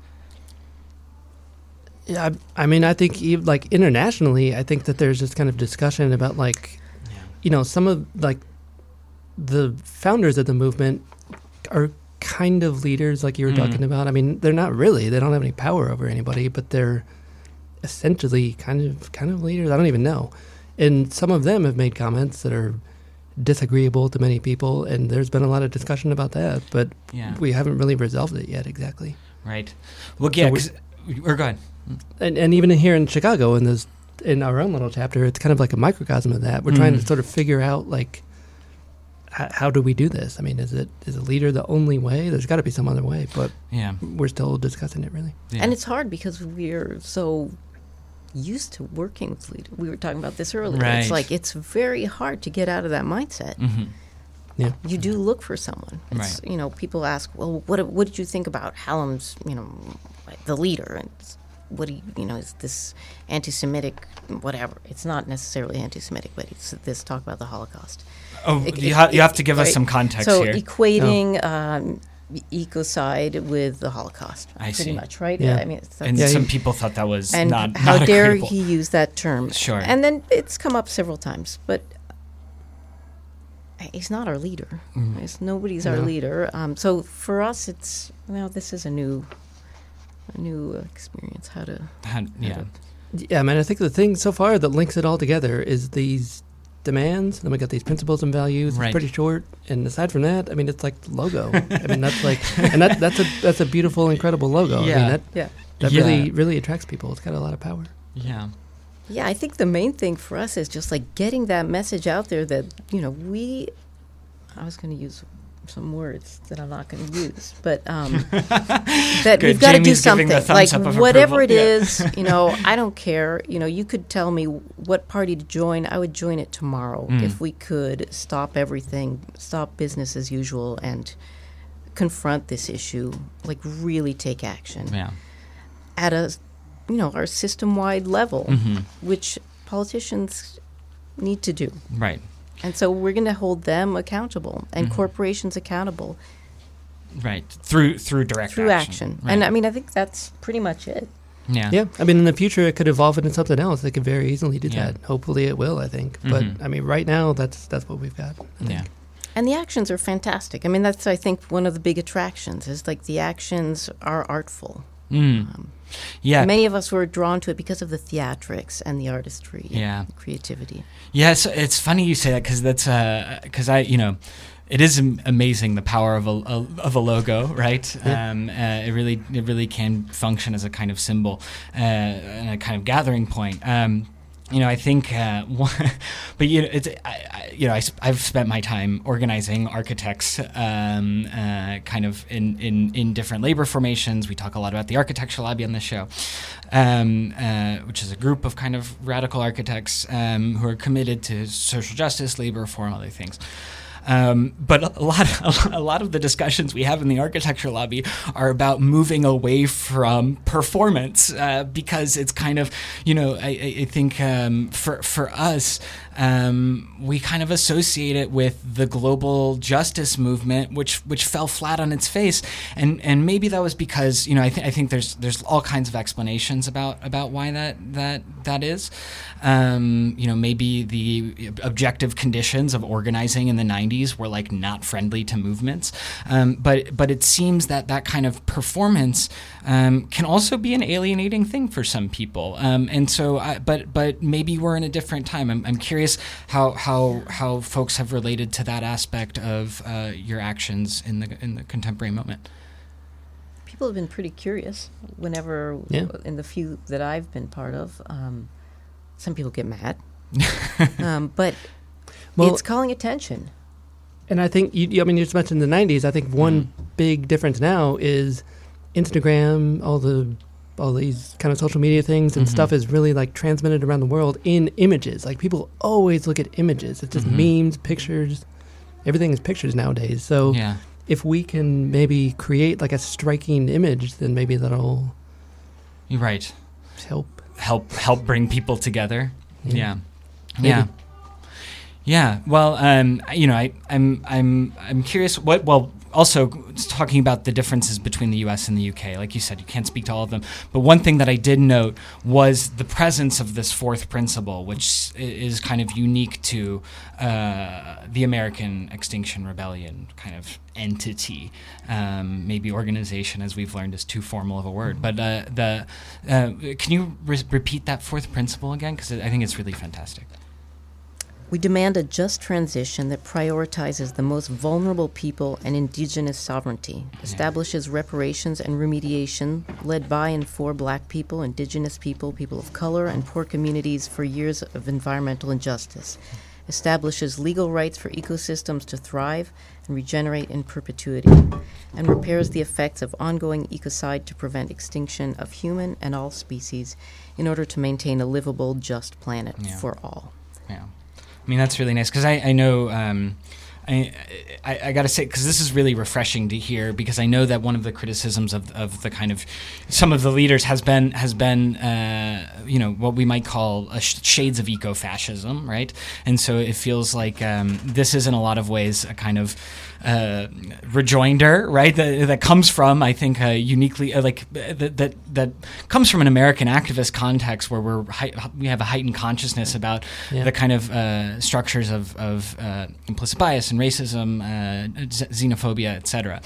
Yeah, I, I mean, I think ev- like internationally, I think that there's this kind of discussion about like, you know, some of like the founders of the movement are kind of leaders, like you were Mhm. talking about. I mean, they're not really; they don't have any power over anybody, but they're essentially kind of kind of leaders. I don't even know, and some of them have made comments that are disagreeable to many people, and there's been a lot of discussion about that, but Yeah. we haven't really resolved it yet exactly. Right. Well, yeah. 'cause- or go ahead. And, and even here in Chicago in this in our own little chapter, it's kind of like a microcosm of that. We're trying to Mm. sort of figure out like h- how do we do this? I mean, is it is a leader the only way? There's got to be some other way, but Yeah. we're still discussing it really. yeah. And it's hard because we're so used to working with leaders. We were talking about this earlier. Right. It's like it's very hard to get out of that mindset. Mhm. Yeah. You do look for someone. It's, Right. You know, people ask, "Well, what what did you think about Hallam's? You know, the leader and it's- what do you you know is this anti-Semitic whatever? It's not necessarily anti-Semitic, but it's this talk about the Holocaust. Oh, It- you, it- ha- you have to give us right. some context so here. equating um, ecocide with the Holocaust. I pretty see. much, right? Yeah. I mean, it's- And Yeah, some he- people thought that was and not how not dare agreeable. he use that term? Sure. And then it's come up several times, but he's not our leader. Mm. It's- nobody's our leader. Um, so for us, it's well, this is a new, a new experience. How to Had- yeah. Yeah, man. I think the thing so far that links it all together is these demands. And then we got these principles and values. Right. It's pretty short, and aside from that, I mean, it's like the logo. I mean, that's like, and that, that's a that's a beautiful, incredible logo. I Yeah. mean, that yeah. that Yeah. really really attracts people. It's got a lot of power. Yeah. Yeah, I think the main thing for us is just like getting that message out there that, you know, we, I was going to use some words that I'm not going to use, but um, that Good. we've got to do something. Like up of whatever it. Yeah. is, you know, I don't care. You know, you could tell me what party to join. I would join it tomorrow Mm. if we could stop everything, stop business as usual, and confront this issue. Like really take action Yeah. at a you know our system wide level hmm which politicians need to do Right. And so we're going to hold them accountable and Mhm. corporations accountable Right. Through through direct through action. action, Right. and i mean i think that's pretty much it yeah. Yeah, I mean, in the future, it could evolve into something else. They could very easily do Yeah. that. Hopefully, it will. I think. But Mhm. I mean, right now, that's that's what we've got. I think. Yeah. and the actions are fantastic i mean that's i think one of the big attractions is like the actions are artful Mm. um, Yeah. many of us were drawn to it because of the theatrics and the artistry Yeah. and creativity Yeah, it's, it's funny you say that because that's because I you know it is amazing the power of a, a of a logo, right? Yeah. Um, uh, it really it really can function as a kind of symbol uh, and a kind of gathering point. Um, you know, I think, uh, but you know, it's I, I, you know, I, have spent my time organizing architects, um, uh, kind of in, in in different labor formations. We talk a lot about the architecture lobby on the show, um, uh, which is a group of kind of radical architects um, who are committed to social justice, labor reform, other things. Um, but a lot, a lot of the discussions we have in the architecture lobby are about moving away from performance uh, because it's kind of, you know, I, I I think um, for for us, um, we kind of associate it with the global justice movement, which which fell flat on its face, and and maybe that was because you know I think I think there's there's all kinds of explanations about about why that that that is. Um, you know, maybe the objective conditions of organizing in the '90s were like not friendly to movements, um, but but it seems that that kind of performance um, can also be an alienating thing for some people, um, and so I, but but maybe we're in a different time. I'm, I'm curious how how how folks have related to that aspect of uh, your actions in the in the contemporary moment. people have been pretty curious whenever Yeah. in the few that I've been part of. Um, some people get mad, um, but Well- it's calling attention. And I think you, you- I mean you just mentioned the '90s. I think one big difference now is Instagram, all the all these kind of social media things and Mhm. stuff is really like transmitted around the world in images. Like people always look at images. It's just Mhm. memes, pictures. Everything is pictures nowadays. So Yeah, if we can maybe create like a striking image, then maybe that'll you're right. help. Help help bring people together. Yeah. Yeah. Yeah. Yeah. Well, um, you know, I, I'm I'm I'm curious. What? Well, also talking about the differences between the U.S. and the UK. Like you said, you can't speak to all of them. But one thing that I did note was the presence of this fourth principle, which is kind of unique to uh, the American Extinction Rebellion kind of entity. Um, maybe organization, as we've learned, is too formal of a word. But uh, the uh, can you re- repeat that fourth principle again? Because I think it's really fantastic. We demand a just transition that prioritizes the most vulnerable people and indigenous sovereignty, establishes reparations and remediation led by and for black people, indigenous people, people of color, and poor communities for years of environmental injustice, establishes legal rights for ecosystems to thrive and regenerate in perpetuity, and repairs the effects of ongoing ecocide to prevent extinction of human and all species in order to maintain a livable, just planet Yeah. for all. Yeah, I mean that's really nice because I I know um, I, I, I got to say, because this is really refreshing to hear, because I know that one of the criticisms of, of the kind of some of the leaders has been has been uh, you know what we might call a sh- shades of eco-fascism, right? And so it feels like um, this is in a lot of ways a kind of uh, rejoinder, right? That, that comes from, I think, uh, uniquely uh, like that, that that comes from an American activist context where we're we have a heightened consciousness about Yeah. the kind of uh, structures of, of uh, implicit bias and racism, uh, xenophobia, etc.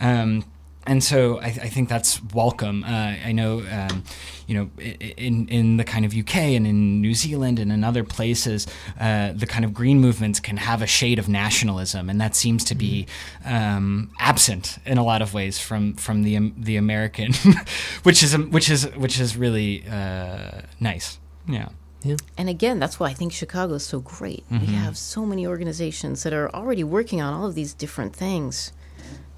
Um, and so I, I think that's welcome. Uh, I know, um, you know, in in the kind of UK and in New Zealand and in other places, uh, the kind of green movements can have a shade of nationalism, and that seems to be um, absent in a lot of ways from from the um, the American, which is um, which is which is really uh, nice. Yeah. And again, that's why I think Chicago is so great. We Mm-hmm. have so many organizations that are already working on all of these different things.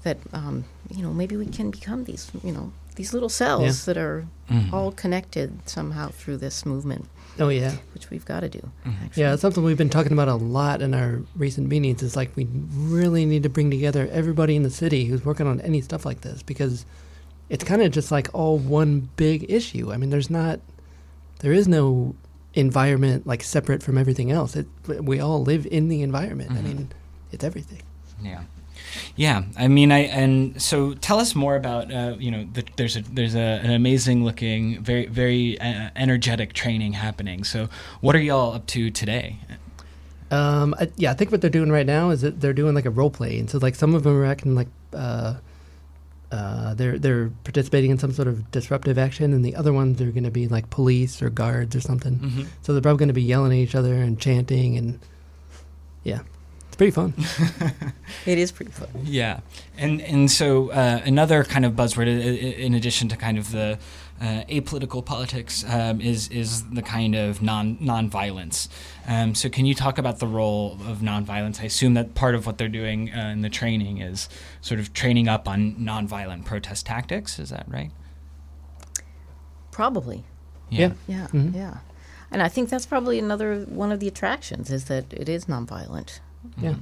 That um, you know, maybe we can become these, you know, these little cells Yeah. that are Mm-hmm. all connected somehow through this movement, Oh yeah. which we've got to do. Mm-hmm. Actually. Yeah, it's something we've been talking about a lot in our recent meetings. Is like we really need to bring together everybody in the city who's working on any stuff like this because it's kind of just like all one big issue. I mean, there's not, there is no environment like separate from everything else. It, we all live in the environment. I mean, it's everything. Yeah. Yeah, I mean, I and so tell us more about uh, you know the, there's a there's a, an amazing looking, very very uh, energetic training happening. So what are y'all up to today? Um, I, yeah, I think what they're doing right now is that they're doing like a role play, and so like some of them are acting like uh, uh, they're they're participating in some sort of disruptive action, and the other ones are going to be like police or guards or something. Mm-hmm. So they're probably going to be yelling at each other and chanting, and yeah, it's pretty fun. It is pretty fun. Yeah, and and so uh, another kind of buzzword, i- i- in addition to kind of the uh, apolitical politics, um, is is the kind of non nonviolence. Um, so can you talk about the role of nonviolence? I assume that part of what they're doing uh, in the training is sort of training up on nonviolent protest tactics. Is that right? Probably. Yeah. Yeah. Mhm. Yeah. And I think that's probably another one of the attractions is that it is nonviolent. Yeah.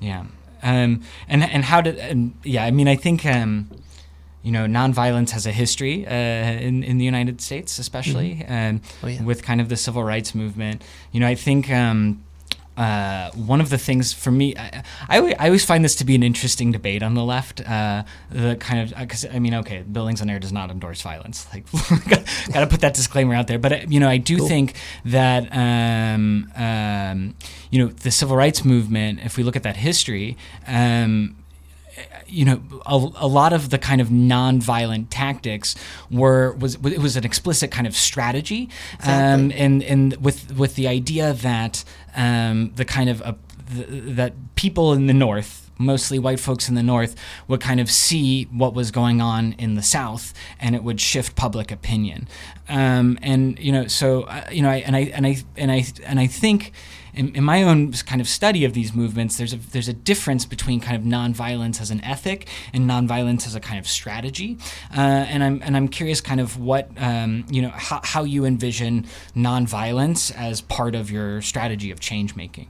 Yeah. Um, and and how did and yeah, I mean I think um, you know nonviolence has a history uh, in in the United States, especially um, Oh, yeah. with kind of the civil rights movement. You know, I think. Um, uh, one of the things for me, I, I, I always find this to be an interesting debate on the left. Uh, the kind of, because I mean, okay, Buildings on Air does not endorse violence. Like, got to put that disclaimer out there. But uh, you know, I do Cool. think that um, um, you know the civil rights movement. If we look at that history, um, you know, a, a lot of the kind of nonviolent tactics were was it was an explicit kind of strategy, um, and and with with the idea that um, the kind of uh, th- that people in the North. Mostly white folks in the North would kind of see what was going on in the South, and it would shift public opinion. Um, and you know, so uh, you know, I, and I and I and I and I think in, in my own kind of study of these movements, there's a there's a difference between kind of nonviolence as an ethic and nonviolence as a kind of strategy. Uh, and I'm and I'm curious, kind of what um, you know how, how you envision nonviolence as part of your strategy of change making.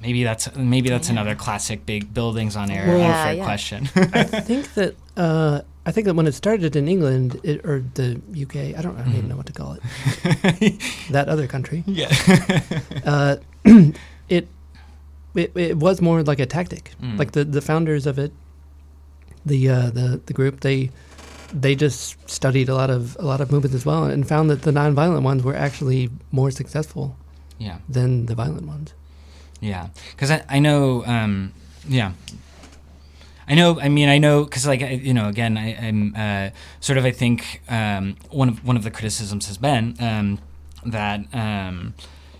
Maybe that's maybe that's another classic big buildings on air Yeah, yeah. question. I think that uh, I think that when it started in England it, or the UK, I don't, I don't even know what to call it. that other country. yeah. uh, it, it it was more like a tactic. Mm. Like the, the founders of it, the uh, the the group, they they just studied a lot of a lot of movements as well, and found that the nonviolent ones were actually more successful yeah. than the violent ones. Yeah, because I, I know, um, yeah, I know. I mean, I know because, like, I, you know, again, I, I'm uh, sort of. I think um, one of one of the criticisms has been um, that um,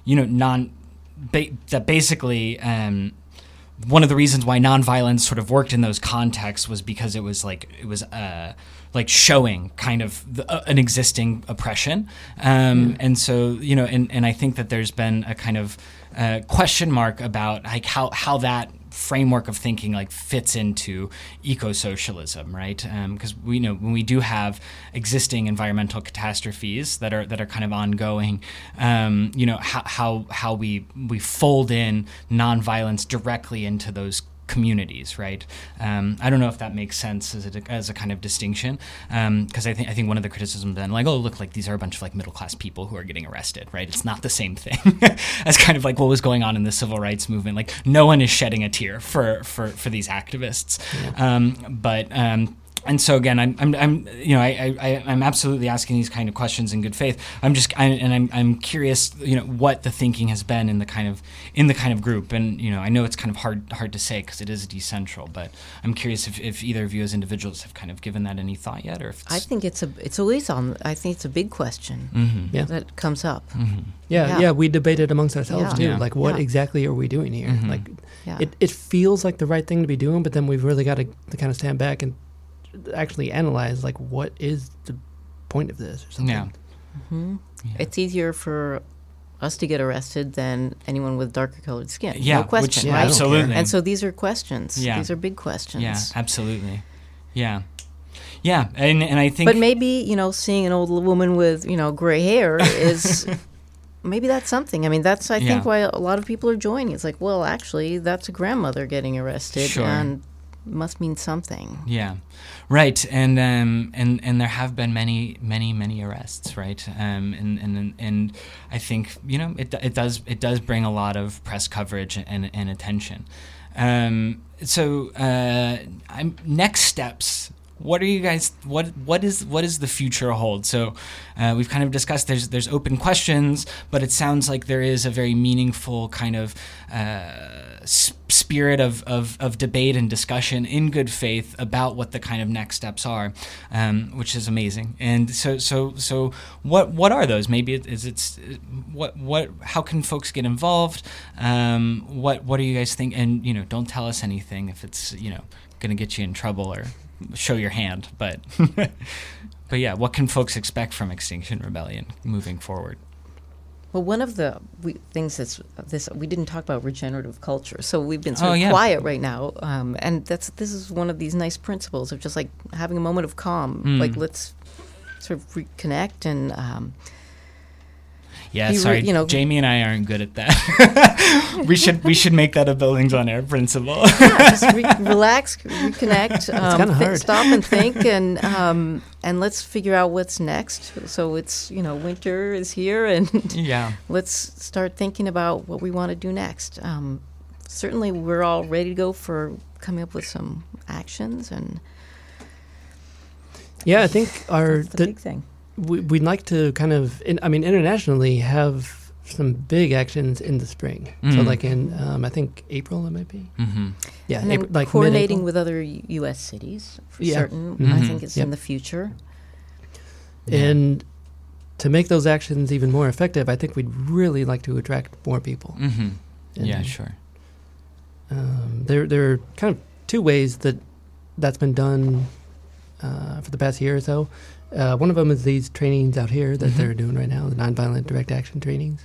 you know, non ba- that basically. Um, one of the reasons why nonviolence sort of worked in those contexts was because it was like it was uh, like showing kind of the, uh, an existing oppression, um, and so you know, and, and I think that there's been a kind of uh, question mark about like how how that framework of thinking like fits into eco-socialism, right? Because we know when we do have existing environmental catastrophes that are that are kind of ongoing, um, you know how, how how we we fold in nonviolence directly into those communities, right? Um, I don't know if that makes sense as a, as a kind of distinction, because I think I think one of the criticisms then, like, oh, look, like these are a bunch of like middle class people who are getting arrested, right? It's not the same thing as kind of like what was going on in the civil rights movement. Like, no one is shedding a tear for for for these activists, um, but. And so again, I'm, I'm, I'm you know, I, I, I'm absolutely asking these kind of questions in good faith. I'm just, I, and I'm, I'm curious, you know, what the thinking has been in the kind of, in the kind of group. And you know, I know it's kind of hard, hard to say because it is decentral, but I'm curious if, if either of you as individuals have kind of given that any thought yet, or if it's, I think it's a it's always on. I think it's a big question Mhm. Yeah. that comes up. Yeah, Yeah. yeah, we debated amongst ourselves Yeah. too. Yeah. Like, what Yeah. exactly are we doing here? Mhm. Like, Yeah. it, it feels like the right thing to be doing, but then we've really got to, to kind of stand back and actually analyze, like, what is the point of this or something. yeah, hmm Yeah. It's easier for us to get arrested than anyone with darker colored skin. yeah, no question, which, Yeah, right? absolutely. And so these are questions. Yeah. These are big questions. yeah, absolutely, yeah, yeah, and and I think, But maybe you know, seeing an old woman with you know gray hair is maybe that's something. I mean, that's I Yeah. think why a lot of people are joining. It's like, well, actually, that's a grandmother getting arrested, Sure. and must mean something. Yeah, right, and um, and and there have been many, many, many arrests, right? Um, and and and I think you know it it does it does bring a lot of press coverage and and attention. Um, so uh, I'm next steps. What are you guys? What what is what is the future hold? So uh, we've kind of discussed. There's there's open questions, but it sounds like there is a very meaningful kind of uh, spirit of, of of debate and discussion in good faith about what the kind of next steps are, um, which is amazing. And so so so what what are those? Maybe it, is it's what what how can folks get involved? Um, what what do you guys think? And you know, don't tell us anything if it's you know going to get you in trouble or show your hand. But but yeah, what can folks expect from Extinction Rebellion moving forward? Well, one of the we, things that's this we didn't talk about regenerative culture, so we've been sort Oh, of yeah. quiet right now, um, and that's this is one of these nice principles of just like having a moment of calm, Mm. like let's sort of reconnect and um, Yeah, You re- sorry, you know- Jamie and I aren't good at that. we should we should make that a buildings on air principle. yeah, just re- relax, reconnect, um, kinda hard. stop and think, and um, and let's figure out what's next. So it's you know winter is here, and yeah, let's start thinking about what we want to do next. Um, certainly, we're all ready to go for coming up with some actions, and Yeah, I think our that's the the, big thing. We, we'd like to kind of, in, I mean, internationally have some big actions in the spring. So Mm. like in, um, I think April it might be. hmm Yeah, and April, like coordinating mid-April. with other U.S. cities for Yeah. certain. I Mhm. think it's Yep. in the future. And to make those actions even more effective, I think we'd really like to attract more people. hmm Yeah, sure. Um, there, there are kind of two ways that that's been done uh, for the past year or so. Uh, one of them is these trainings out here that Mhm. they're doing right now, the nonviolent direct action trainings.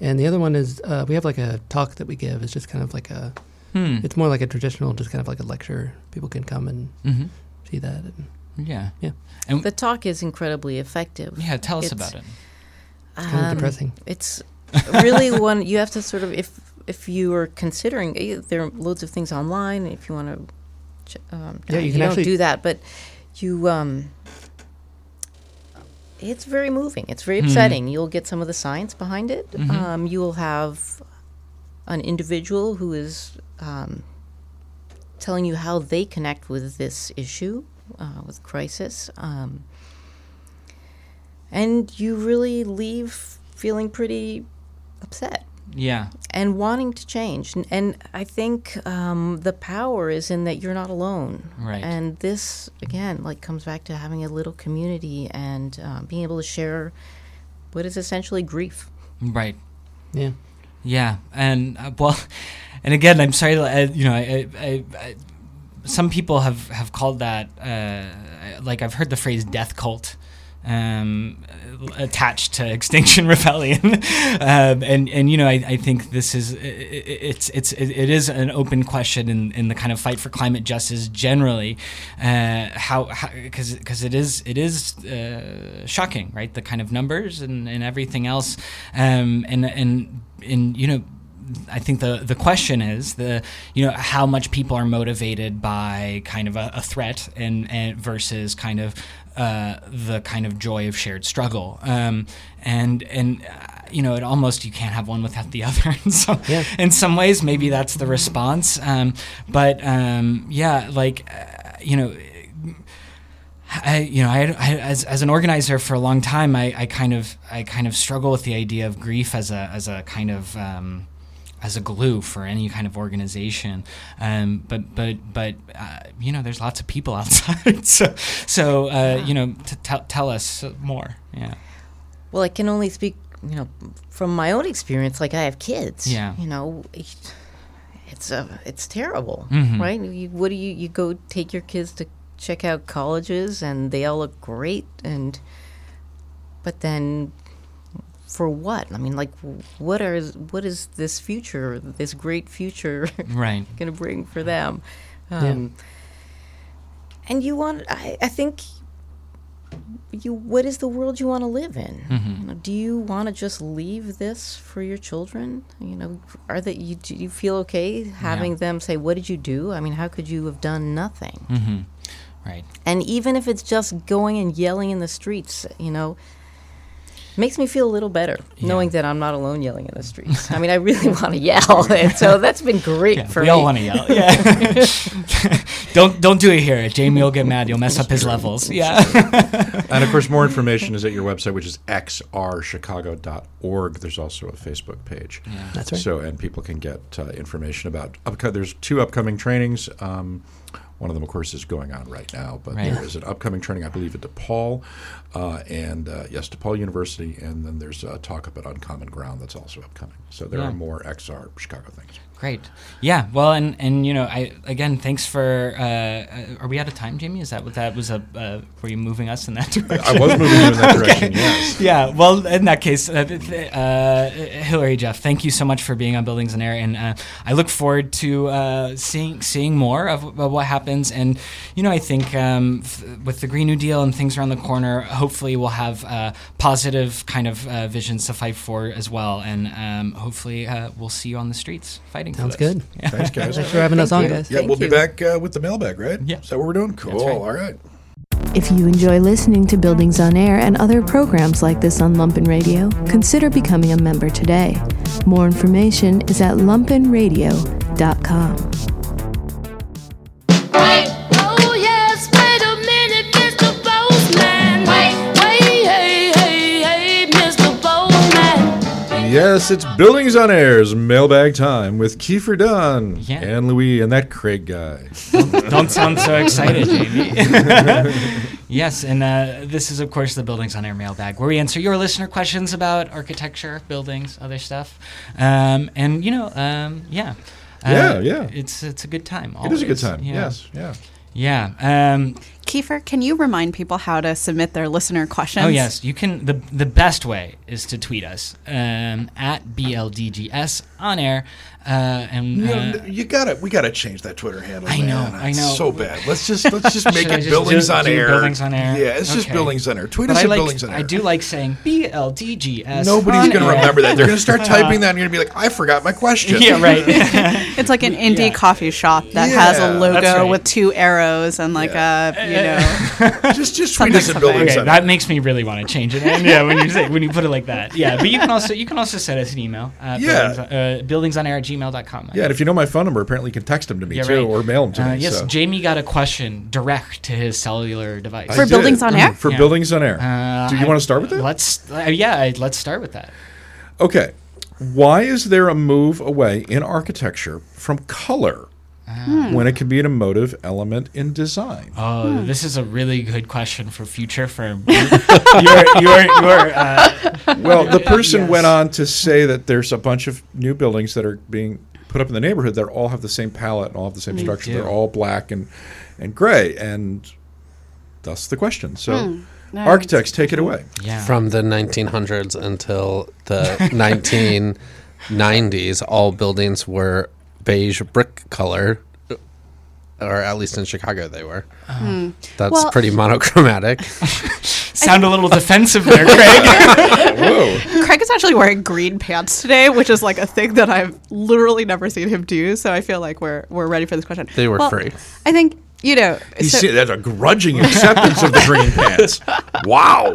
And the other one is uh, we have like a talk that we give. It's just kind of like a, Hmm. it's more like a traditional, just kind of like a lecture. People can come and hmm see that. And Yeah. Yeah. And The talk is incredibly effective. yeah, tell us It's- about it. it's kind of Um, depressing. It's really one you have to sort of if if you are considering eh, there are loads of things online if you want to um, Yeah, you can don't actually- do that but you um it's very moving. It's very upsetting you'll get some of the science behind it. Mhm. um, you will have an individual who is um, telling you how they connect with this issue uh, with crisis um, and you really leave feeling pretty upset Yeah. and wanting to change. And, and I think um, the power is in that you're not alone. Right. And this, again, like comes back to having a little community and um, being able to share what is essentially grief. Right. Yeah. Yeah, and uh, well, and again, I'm sorry. To uh, you know, I, I, I, some people have have called that uh, like I've heard the phrase "death cult." Um, attached to Extinction Rebellion, um, and and you know I, I think this is i- i- it's it's it is an open question in, in the kind of fight for climate justice generally, uh, how because because it is it is uh, shocking right? The kind of numbers and, and everything else, um, and and and you know I think the the question is the you know how much people are motivated by kind of a, a threat and, and versus kind of uh, the kind of joy of shared struggle. Um, and and uh, you know it almost you can't have one without the other in some Yeah. in some ways. Maybe that's the response. Um, but um, yeah like uh, you know I, you know, I, I, as, as an organizer for a long time, I, I kind of, I kind of struggle with the idea of grief as a, as a kind of, um, as a glue for any kind of organization. Um, but, but, but, uh, you know, there's lots of people outside. so, so, uh, you know, t- tell tell us more. Yeah. Well, I can only speak, you know, from my own experience. Like I have kids. Yeah. You know, it's uh, it's terrible, Mhm. right? You, what do you you go take your kids to check out colleges, and they all look great, and but then for what? I mean, like, what are what is this future, this great future, Right. going to bring for them? Um, And you want, I, I think, you what is the world you want to live in? Mm-hmm. You know, do you want to just leave this for your children? You know, are that you do you feel okay having them say, "What did you do?" I mean, how could you have done nothing? Mm-hmm. Right. And even if it's just going and yelling in the streets, you know, makes me feel a little better knowing that I'm not alone yelling in the streets. I mean, I really want to yell, and so that's been great Yeah, for we me. all want to yell. Yeah. don't don't do it here. Jamie will get mad. You'll mess up his levels. Yeah. And of course, more information is at your website, which is xrchicago.org. There's also a Facebook page. That's right. So, and people can get uh, information about. Upco- there's two upcoming trainings. Um, one of them, of course, is going on right now, but Right. there is an upcoming training, I believe, at DePaul, uh, and uh, yes, DePaul University, and then there's a talk up at Uncommon Ground that's also upcoming. So there Yeah. are more XR Chicago things. Great. Yeah. Well, and and you know, I again, thanks for. Uh, uh, are we out of time, Jamie? Is that what that was? A uh, were you moving us in that direction? I was moving you in that direction, yes. yeah. Well, in that case, uh, th- uh, Hillary, Jeff, thank you so much for being on Buildings on Air, and uh, I look forward to uh, seeing seeing more of, of what happens. And you know, I think um, f- with the Green New Deal and things around the corner, hopefully we'll have uh, positive kind of uh, visions to fight for as well, and um, hopefully uh, we'll see you on the streets fighting. For Sounds this. good. Yeah. Thanks, guys. Thanks for having us on, guys. Yeah, Thank we'll be back uh, with the mailbag, right? Yeah. Is that what we're doing? Cool. right. All right. If you enjoy listening to Buildings on Air and other programs like this on Lumpen Radio, consider becoming a member today. More information is at lumpenradio.com. Yes, it's Buildings on Air's mailbag time with Kiefer Dunn, Yeah. Ann Lui, and that Craig guy. Don't sound so excited, Jamie. yes, and uh, this is, of course, the Buildings on Air mailbag, where we answer your listener questions about architecture, buildings, other stuff. Um, and, you know, um, yeah. Uh, Yeah, yeah. It's it's a good time. It is a good time. Yeah. Yes, yeah. Yeah. Um, Kiefer, can you remind people how to submit their listener questions? oh yes, you can. the The best way is to tweet us um, at BLDGS on air, uh, and You, know, uh, you gotta, we gotta change that Twitter handle. I know, man. I know. So bad. Let's just, let's just make it just Buildings do- on do Air. Buildings on Air? Yeah, it's just Buildings on Air. Tweet but us I at like Buildings on Air. I do like saying BLDGS. Nobody's on gonna air. remember that. They're gonna start typing that, and you're gonna be like, I forgot my question. Yeah, right. It's like an indie Yeah. coffee shop that has a logo right. with two arrows and like a, you know. just, just tweet Something, us at Buildings okay, on that Air. makes me really want to change it. And yeah, when you say when you put it like that, yeah. But you can also you can also send us an email. Uh, Yeah. buildings, on air. at gmail.com. Yeah, and if you know my phone number, apparently you can text them to me Yeah, too, right. or mail them to Uh, me. yes, so. Jamie got a question direct to his cellular device. I For did. Buildings on Air? For Yeah. Buildings on Air. Uh, do you I- want to start with that? Let's uh, yeah, I- let's start with that. Okay. Why is there a move away in architecture from color when it can be an emotive element in design? Oh, this is a really good question for future firm. your your your uh, Well, the person Yes. went on to say that there's a bunch of new buildings that are being put up in the neighborhood that all have the same palette and all have the same structure. do. They're all black and and gray, and thus the question. So, Architects, take it away. Yeah. From the 1900s until the 1990s, all buildings were beige brick color, or at least in Chicago they were. Hmm. That's Well- pretty monochromatic. Sound a little defensive there, Craig. Craig is actually wearing green pants today, which is like a thing that I've literally never seen him do. So I feel like we're we're ready for this question. They were Well, free. I think you know. You so- see, that's a grudging acceptance of the green pants. Wow.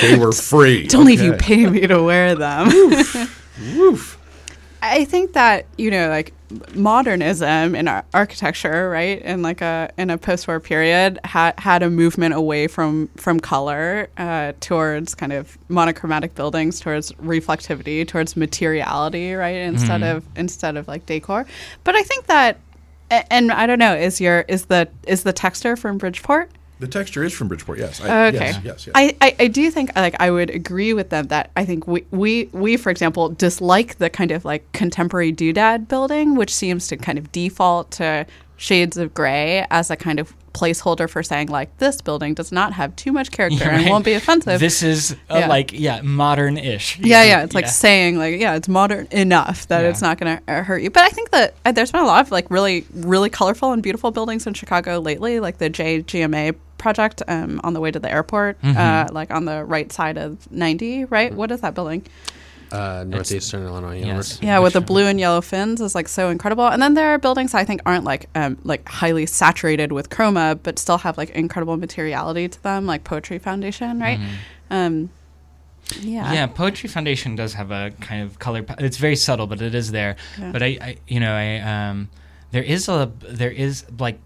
They were free. It's only if you pay me to wear them. Woof. I think that you know, like modernism in architecture, right, in like a in a post-war period, had had a movement away from from color uh, towards kind of monochromatic buildings, towards reflectivity, towards materiality, right, instead of instead of like decor. But I think that, and I don't know, is your is the is the texture from Bridgeport? The texture is from Bridgeport, yes. I, Okay. Yes, yes, yes. I, I, I do think like I would agree with them that I think we, we we for example dislike the kind of like contemporary doodad building, which seems to kind of default to shades of gray as a kind of placeholder for saying like this building does not have too much character and Right. won't be offensive. This is uh, Yeah. like yeah, modern-ish. yeah, yeah, it's like saying like yeah, it's modern enough that Yeah. it's not going to uh, hurt you. But I think that uh, there's been a lot of like really really colorful and beautiful buildings in Chicago lately, like the JGMA project um, on the way to the airport, uh, like on the right side of 90. Right, what is that building? Uh, Northeastern Illinois yes. University. Yeah, with the blue and yellow fins is like so incredible. And then there are buildings I think aren't like um, like highly saturated with chroma, but still have like incredible materiality to them, like Poetry Foundation, right? Um, yeah. Yeah, Poetry Foundation does have a kind of color. pa- It's very subtle, but it is there. Yeah. But I, I, you know, I um, there is a there is like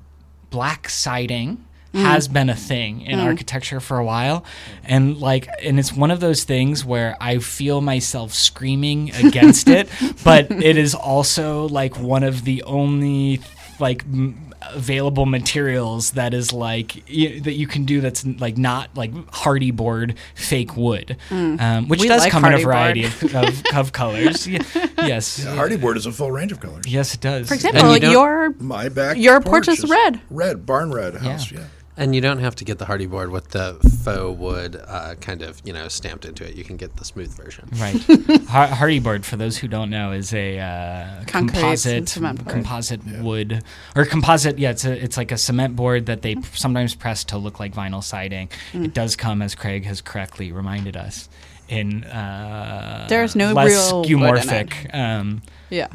black siding Mm. has been a thing in architecture for a while, and like, and it's one of those things where I feel myself screaming against it, but it is also like one of the only like. M- available materials that is like y- that you can do that's like not like Hardie board fake wood um, which We does like come in a variety of, of, of colors Ye- yes Hardie board is a full range of colors. yes it does For example, you your My back Your porch is red. Red, barn red house, yeah. And you don't have to get the Hardie board with the faux wood uh, kind of, you know, stamped into it. You can get the smooth version. right Har- Hardie board for those who don't know is a uh, Concrete and composite cement board. composite wood or composite yeah it's a, it's like a cement board that they p- sometimes press to look like vinyl siding Mm. it does come as Craig has correctly reminded us in uh, There's no less real wood in it. skeuomorphic um, yeah.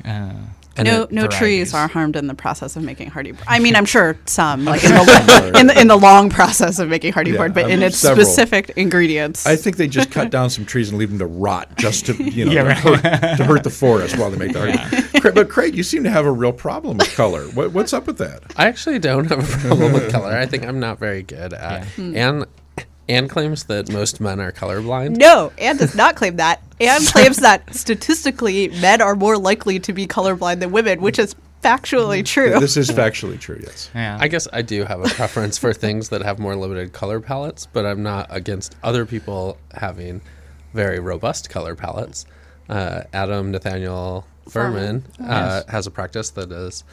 And no, it- no trees are harmed in the process of making Hardie. board. I mean, I'm sure some, like in the, in the in the long process of making Hardie Yeah, board, but I in its several. specific ingredients. I think they just cut down some trees and leave them to rot just to you know Yeah, to, right. hurt, to hurt the forest while they make the Hardie. Cra- But Craig, you seem to have a real problem with color. What, what's up with that? I actually don't have a problem with color. I think I'm not very good at. Anne, Anne claims that most men are colorblind. no, Anne does not claim that. Anne claims that statistically, men are more likely to be colorblind than women, which is factually true. This is factually true. Yes. yeah I guess I do have a preference for things that have more limited color palettes, but I'm not against other people having very robust color palettes. Uh, Adam Nathaniel Furman uh, has a practice that is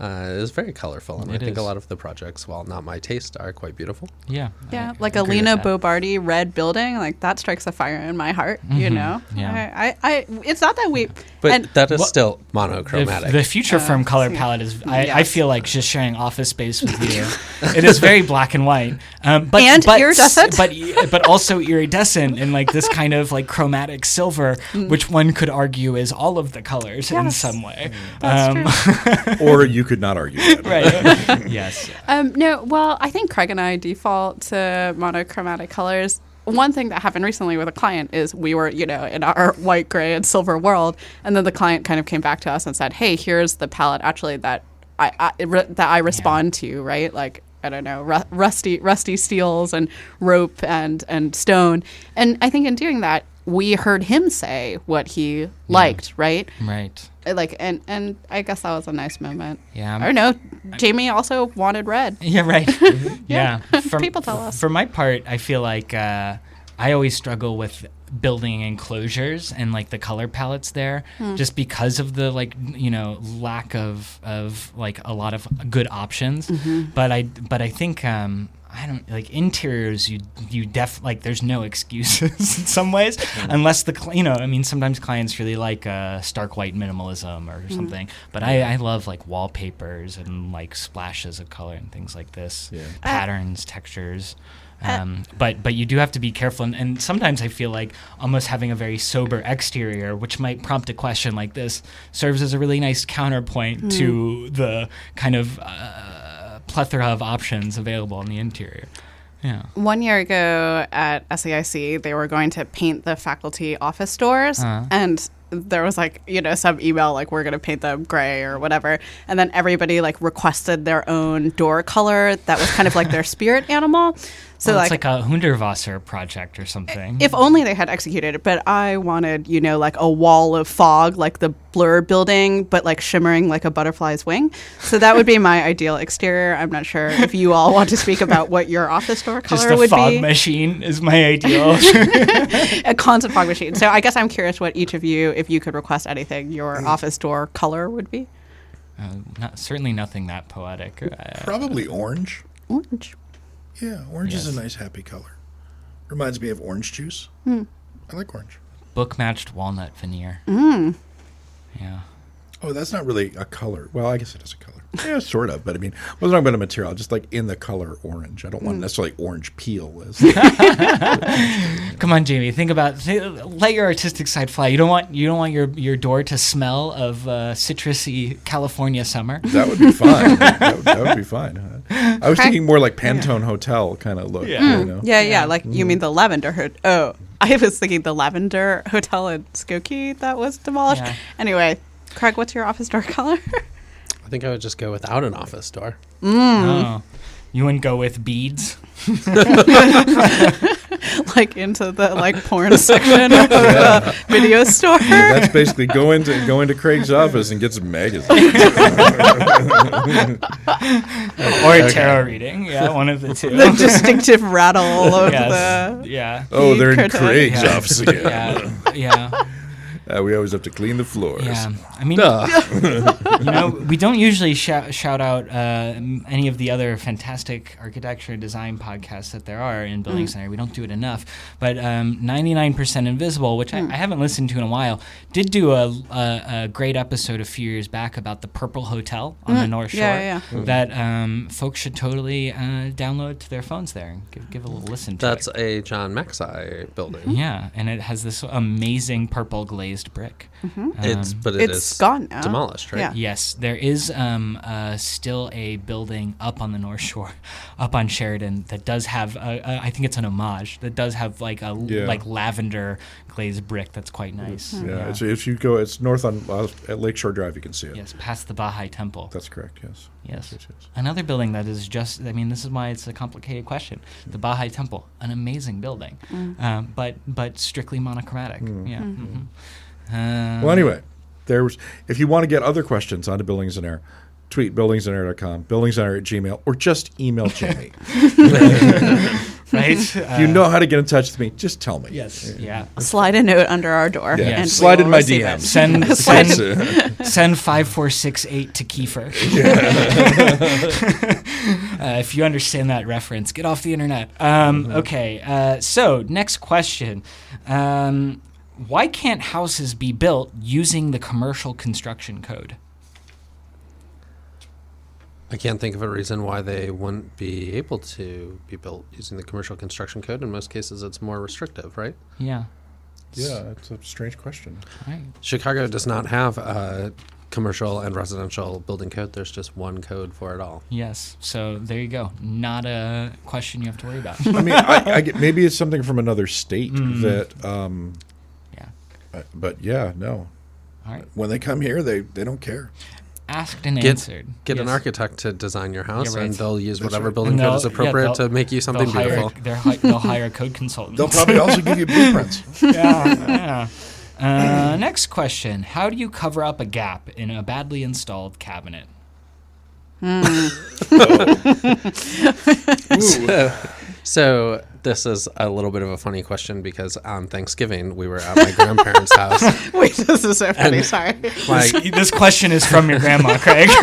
uh, is very colorful, and It I think is. a lot of the projects, while not my taste, are quite beautiful. yeah Yeah, I like a agree Lina. Bobardi red building, like that strikes a fire in my heart. You know, yeah. I, I, I, it's not that we, But and that is Well, still monochromatic. the future firm color palette is I, I feel like just sharing office space with you it is very black and white um, but And but, iridescent. but but also iridescent and like this kind of like chromatic silver which one could argue is all of the colors in Mm. Some way That's um, Or you could not argue that. right yes Um, no, well, I think Craig and I default to monochromatic colors. One thing that happened recently with a client is we were, you know, in our white, gray, and silver world, and then the client kind of came back to us and said, "Hey, here's the palette actually that I, I re- that I respond to, right? Like." I don't know, ru- rusty, rusty steels and rope and and stone, and I think in doing that, we heard him say what he liked, right? right Like, and and I guess that was a nice moment. Yeah. I don't know. Jamie also wanted red. Yeah, right. yeah. For, People tell us. For my part, I feel like uh, I always struggle with building enclosures and like the color palettes there Hmm. just because of the like you know lack of of like a lot of good options Mm-hmm. but i but i think um I don't like interiors. You you def like there's no excuses in some ways, unless the you know I mean sometimes clients really like uh, stark white minimalism or something. But I, I love like wallpapers and like splashes of color and things like this, Yeah. patterns, textures. Um, but but you do have to be careful, and, and sometimes I feel like almost having a very sober exterior, which might prompt a question like this, serves as a really nice counterpoint to the kind of uh, plethora of options available in the interior. Yeah. One year ago at SAIC, they were going to paint the faculty office doors, Uh-huh. and there was like you know some email like we're going to paint them gray or whatever, and then everybody like requested their own door color that was kind of like their spirit animal. So Well, like, it's like a Hundertwasser project or something. if only they had executed it, but I wanted, you know, like a wall of fog, like the blur building, but like shimmering like a butterfly's wing. So that would be my ideal exterior. I'm not sure if you all want to speak about what your office door color would be. just a would fog be. machine is my ideal. a constant fog machine. So I guess I'm curious what each of you, if you could request anything, Mm. your office door color would be. uh, not, certainly nothing that poetic. Uh, Probably orange. Orange. Yeah, orange is a nice, happy color. Reminds me of orange juice. Hmm. I like orange. book matched walnut veneer. Mm. Yeah. Oh, that's not really a color. Well, I guess it is a color. Yeah, sort of. But I mean, I wasn't talking about a material, just like in the color orange. I don't Mm. want necessarily orange peel. As Come on, Jamie. Think about th- let your artistic side fly. You don't want you don't want your, your door to smell of uh, citrusy California summer. that would be fine. that, would, that would be fine. Uh, I was Okay. thinking more like Pantone Hotel kind of look. Yeah. You know? Yeah, yeah. Like you mean the lavender hood? Oh, I was thinking the lavender hotel in Skokie that was demolished. Yeah. Anyway, Craig, what's your office door color? I think I would just go without an office door. Mm. Oh. You wouldn't go with beads. like into the like porn section of the video store. Yeah, That's basically go into go into Craig's office and get some magazines. Or a tarot reading. Yeah, one of the two. the distinctive rattle of yes. the. Yeah. oh, they're in. Craig's Yeah. office again. Yeah. Yeah. Uh, we always have to clean the floors. Yeah, I mean, you know, we don't usually shout, shout out uh, any of the other fantastic architecture and design podcasts that there are in Building Center. We don't do it enough. But um, 99% Invisible, which I, I haven't listened to in a while, did do a, a, a great episode a few years back about the Purple Hotel on the North Shore yeah, yeah. that um, folks should totally uh, download to their phones there and give, give a little listen to That's it. a John Maxey building. Yeah, and it has this amazing purple glazed brick. It's Um, but it It's is gone now. demolished, right? Yeah. Yes, there is um, uh, still a building up on the North Shore, up on Sheridan, that does have. A, a, I think it's an homage that does have like a Yeah. like lavender glazed brick that's quite nice. Yeah, It's, if you go, it's north on uh, at Lakeshore Drive. You can see it. yes, past the Baha'i Temple. That's correct. Yes. yes. yes, yes. Another building that is just. I mean, this is why it's a complicated question. The Baha'i Temple, an amazing building, um, but but strictly monochromatic. Yeah. Um, Well, anyway, there was. If you want to get other questions onto Buildings on Air, tweet buildingsonair.com, buildingsonair at gmail, or just email Jamie. right. if you know how to get in touch with me, just tell me. Yes. Yeah. Slide a note under our door. Yeah. and Slide will in my receive DMs. Send send send five four six eight to Kiefer. uh, if you understand that reference, get off the internet. Um, Okay, uh, so next question: um, Why can't houses be built using the commercial construction code? I can't think of a reason why they wouldn't be able to be built using the commercial construction code. In most cases, it's more restrictive, right? Yeah. Yeah, it's a strange question. Right. Chicago does not have a commercial and residential building code. There's just one code for it all. Yes. So there you go. Not a question you have to worry about. I mean, I, I get, maybe it's something from another state Mm. that. Um, Yeah. But yeah, no. All right. When they come here, they, they don't care. Asked and Get, answered. get an architect to design your house, right. and they'll use That's whatever right. building code is they'll- yeah, appropriate to make you something they'll beautiful. they're hi- they'll hire a code consultant. They'll probably also give you blueprints. yeah, yeah. Uh, next question: How do you cover up a gap in a badly installed cabinet? So this is a little bit of a funny question because on Thanksgiving we were at my grandparents' house. Wait, this is so funny. Sorry. My, this question is from your grandma, Craig.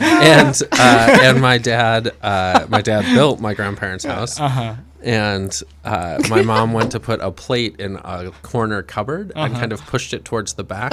and uh, and my dad uh, my dad built my grandparents' house. Uh-huh. And uh, my mom went to put a plate in a corner cupboard and Uh-huh. kind of pushed it towards the back.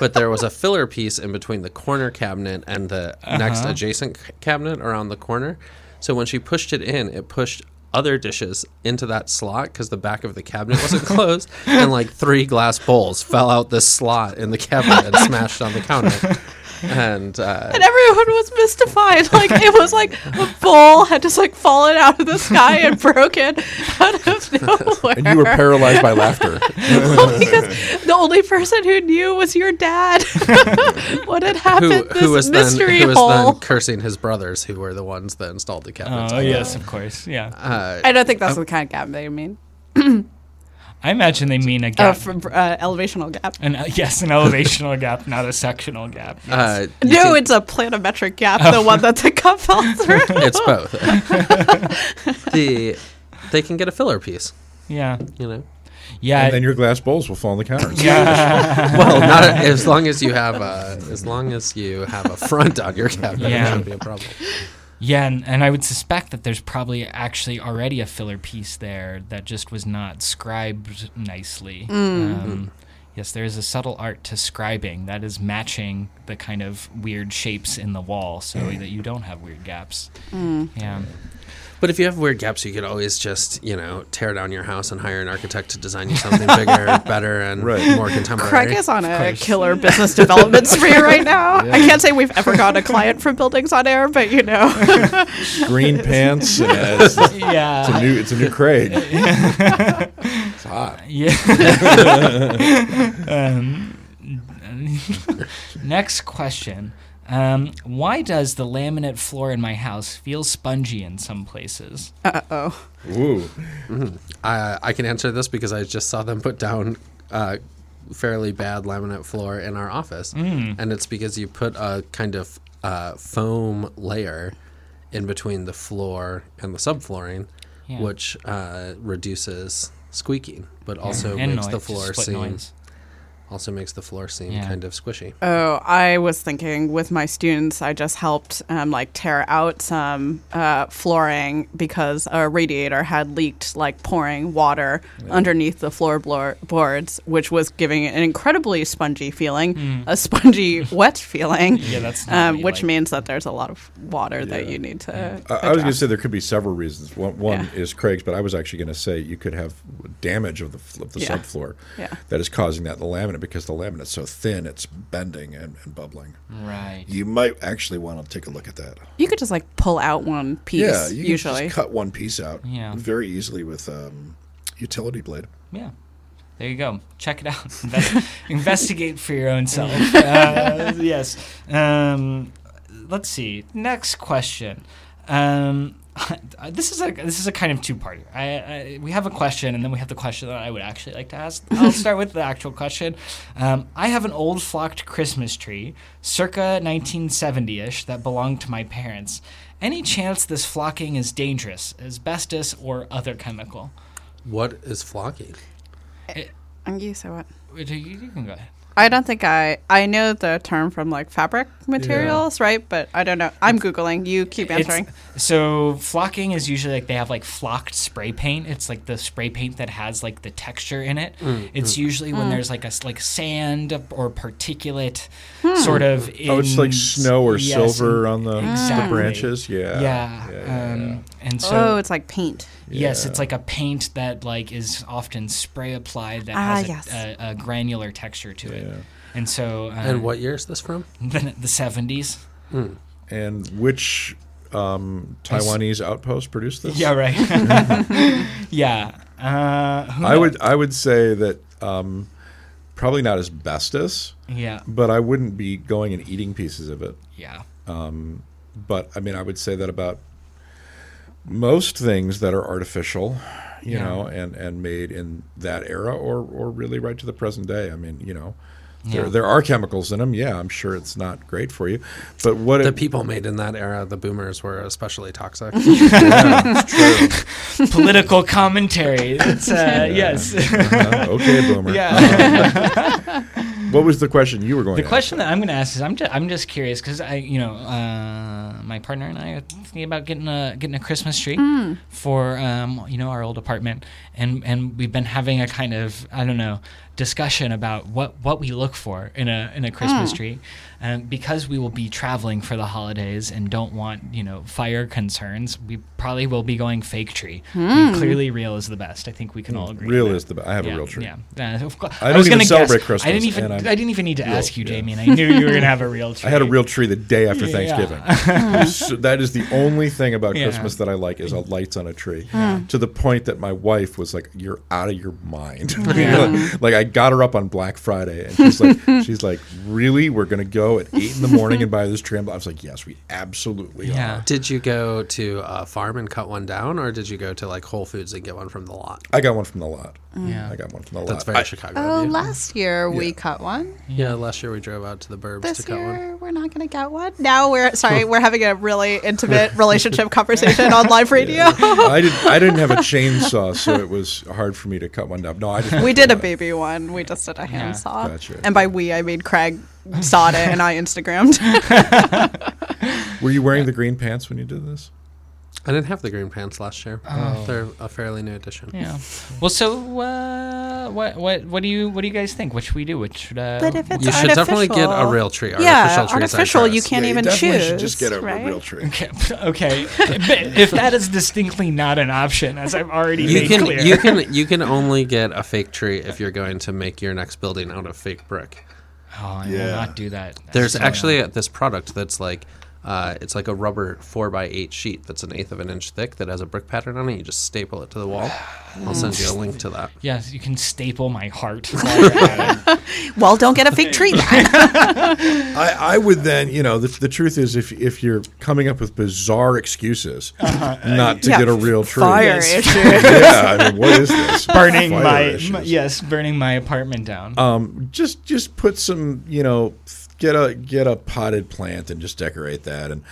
but there was a filler piece in between the corner cabinet and the next Uh-huh. adjacent c- cabinet around the corner. So when she pushed it in, it pushed other dishes into that slot because the back of the cabinet wasn't closed, and like three glass bowls fell out this slot in the cabinet and smashed on the counter. And uh, And everyone was mystified. Like it was like a bowl had just like fallen out of the sky and broken out of nowhere. And you were paralyzed by laughter. because the only person who knew was your dad. what had happened? who, this who was mystery then who was then cursing his brothers who were the ones that installed the cabinets. oh yes, of course. Yeah. Uh, I don't think that's the kind of gap they mean. I imagine they mean a Uh, gap. from, uh, elevational gap. an, uh, yes, an elevational gap, not a sectional gap. Yes. uh, No, can- it's a planimetric gap, the one that the cup fell through. it's both. the they can get a filler piece, yeah. you know. Yeah. and then your glass bowls will fall on the counter. Well, not as long as you have a, as long as you have a front on your cabinet, Yeah. it shouldn't be a problem. Yeah, and, and I would suspect that there's probably actually already a filler piece there that just was not scribed nicely. Um, yes, there is a subtle art to scribing that is matching the kind of weird shapes in the wall so that you don't have weird gaps. Yeah. But if you have weird gaps, you could always just you know tear down your house and hire an architect to design you something bigger, better, and Right. more contemporary. Craig is on a killer business development spree right now. I can't say we've ever got a client from Buildings on Air, but you know. Green pants. And it's, it's a Yeah. new. It's a new Craig. it's hot. Yeah. um, next question. Um, why does the laminate floor in my house feel spongy in some places? Uh oh. Ooh. I, I can answer this because I just saw them put down uh, fairly bad laminate floor in our office, and it's because you put a kind of uh, foam layer in between the floor and the subflooring, Yeah. which uh, reduces squeaking, but also And makes the floor split seem noise. Also makes the floor seem Yeah. kind of squishy. Oh, I was thinking with my students, I just helped um, like tear out some uh, flooring because a radiator had leaked, like pouring water underneath the floorboards, which was giving it an incredibly spongy feeling, a spongy, wet feeling. Yeah, that's um, you which like. means that there's a lot of water that you need to. I, I was going to say there could be several reasons. One, one Yeah. is Craig's, but I was actually going to say you could have damage of the of the Yeah. subfloor Yeah. that is causing that the laminate because the laminate's so thin, it's bending and, and bubbling. Right. You might actually want to take a look at that. You could just like pull out one piece. yeah, you can usually. just cut one piece out Yeah. very easily with um, utility blade. Yeah. There you go. Check it out. Investigate for your own self. Uh, yes. Um, let's see. Next question. Um, this is a this is a kind of two parter. I, I we have a question and then we have the question that I would actually like to ask. I'll start with the actual question. Um, I have an old flocked Christmas tree, circa 1970ish, that belonged to my parents. Any chance this flocking is dangerous, asbestos or other chemical? What is flocking? And you say what? You you can go ahead. I don't think I I know the term from like fabric materials, right? But I don't know. I'm googling. You keep It's- answering. so flocking is usually like they have like flocked spray paint. It's like the spray paint that has like the texture in it. Mm, it's usually Mm. when there's like a like sand or particulate sort of. Oh, it's like snow or yes, silver on the, the Exactly. branches. Yeah. Yeah. yeah, um, And so. oh, it's like paint. Yes, it's like a paint that like is often spray applied that Ah, has a, yes. a, a granular texture to it, Yeah. and so um, and what year is this from? the the seventies. And which um, Taiwanese outpost produced this? Yeah, right. yeah. Uh, who I would? I would say that um, probably not asbestos, Yeah. but I wouldn't be going and eating pieces of it. Yeah. But I mean, I would say that about most things that are artificial, you Yeah. know, and, and made in that era or, or really right to the present day. I mean, you know, There, Yeah. there are chemicals in them. Yeah, I'm sure it's not great for you. But what The it, people made in that era, the boomers, were especially toxic. yeah, it's true. Political commentary. It's uh, yes. Uh, okay, boomer. Yeah. What was the question you were going to ask? The to question that I'm going to ask is, I'm just, I'm just curious because I, you know, uh, my partner and I are thinking about getting a getting a Christmas tree for, um, you know, our old apartment, and and we've been having a kind of, I don't know, discussion about what what we look for in a in a Christmas tree, and because we will be traveling for the holidays and don't want, you know, fire concerns, we probably will be going fake tree. I mean, clearly, real is the best. I think we can all agree. Real on that. is the be- I have a real tree. Yeah, Uh, of course. I don't was gonna celebrate guess. Christmas, I didn't even. I'm didn't even need to real, ask you, yeah. Damien. I knew you were gonna have a real tree. I had a real tree the day after Yeah. Thanksgiving. so that is the only thing about Yeah. Christmas that I like is a lights on a tree. To the point that my wife was like, "You're out of your mind." like I got her up on Black Friday, and she's like, "She's like, really? We're gonna go at eight in the morning and buy this tree?" I was like, "Yes, we absolutely Yeah. are." did you go to a farm and cut one down, or did you go to like Whole Foods and get one from the lot? I got one from the lot. Mm. Yeah. I got one from the That's lot. very I- Chicago. Oh, of you. last year we Yeah. cut one. yeah, last year we drove out to the burbs This to cut one. year we're not going to get one. Now we're sorry, we're having a really intimate relationship conversation on live radio. I didn't. I didn't have a chainsaw, so it was hard for me to cut one down. No, I just we did a baby one. We just did a hand Yeah. saw. Gotcha. And by we, I mean Craig sawed it and I Instagrammed. Were you wearing the green pants when you did this? I didn't have the green pants last year. They're a fairly new addition. Yeah. Well, so uh, what what what do you what do you guys think? What should we do? What should uh, But if it's You should definitely get a real tree. Yeah, Artificial trees, artificial. You can't Yeah, even definitely choose. should just get a, a right? real tree. Okay, okay. if that is distinctly not an option, as I've already You made can clear, you can you can only get a fake tree if you're going to make your next building out of fake brick. Oh, I will Yeah. not do that. There's So- actually this product that's like uh, it's like a rubber four by eight sheet that's an eighth of an inch thick that has a brick pattern on it. You just staple it to the wall. I'll send you a link to that. yes, you can staple my heart. while you're at it. Well, don't get a fake tree. I, I would then, you know, the, the truth is, if if you're coming up with bizarre excuses not to Yeah, get a real tree, Fire Yes. issue. yeah, I mean, what is this? burning Fire my, my yes, burning my apartment down. Um, just just put some, you know, get a get a potted plant and just decorate that, and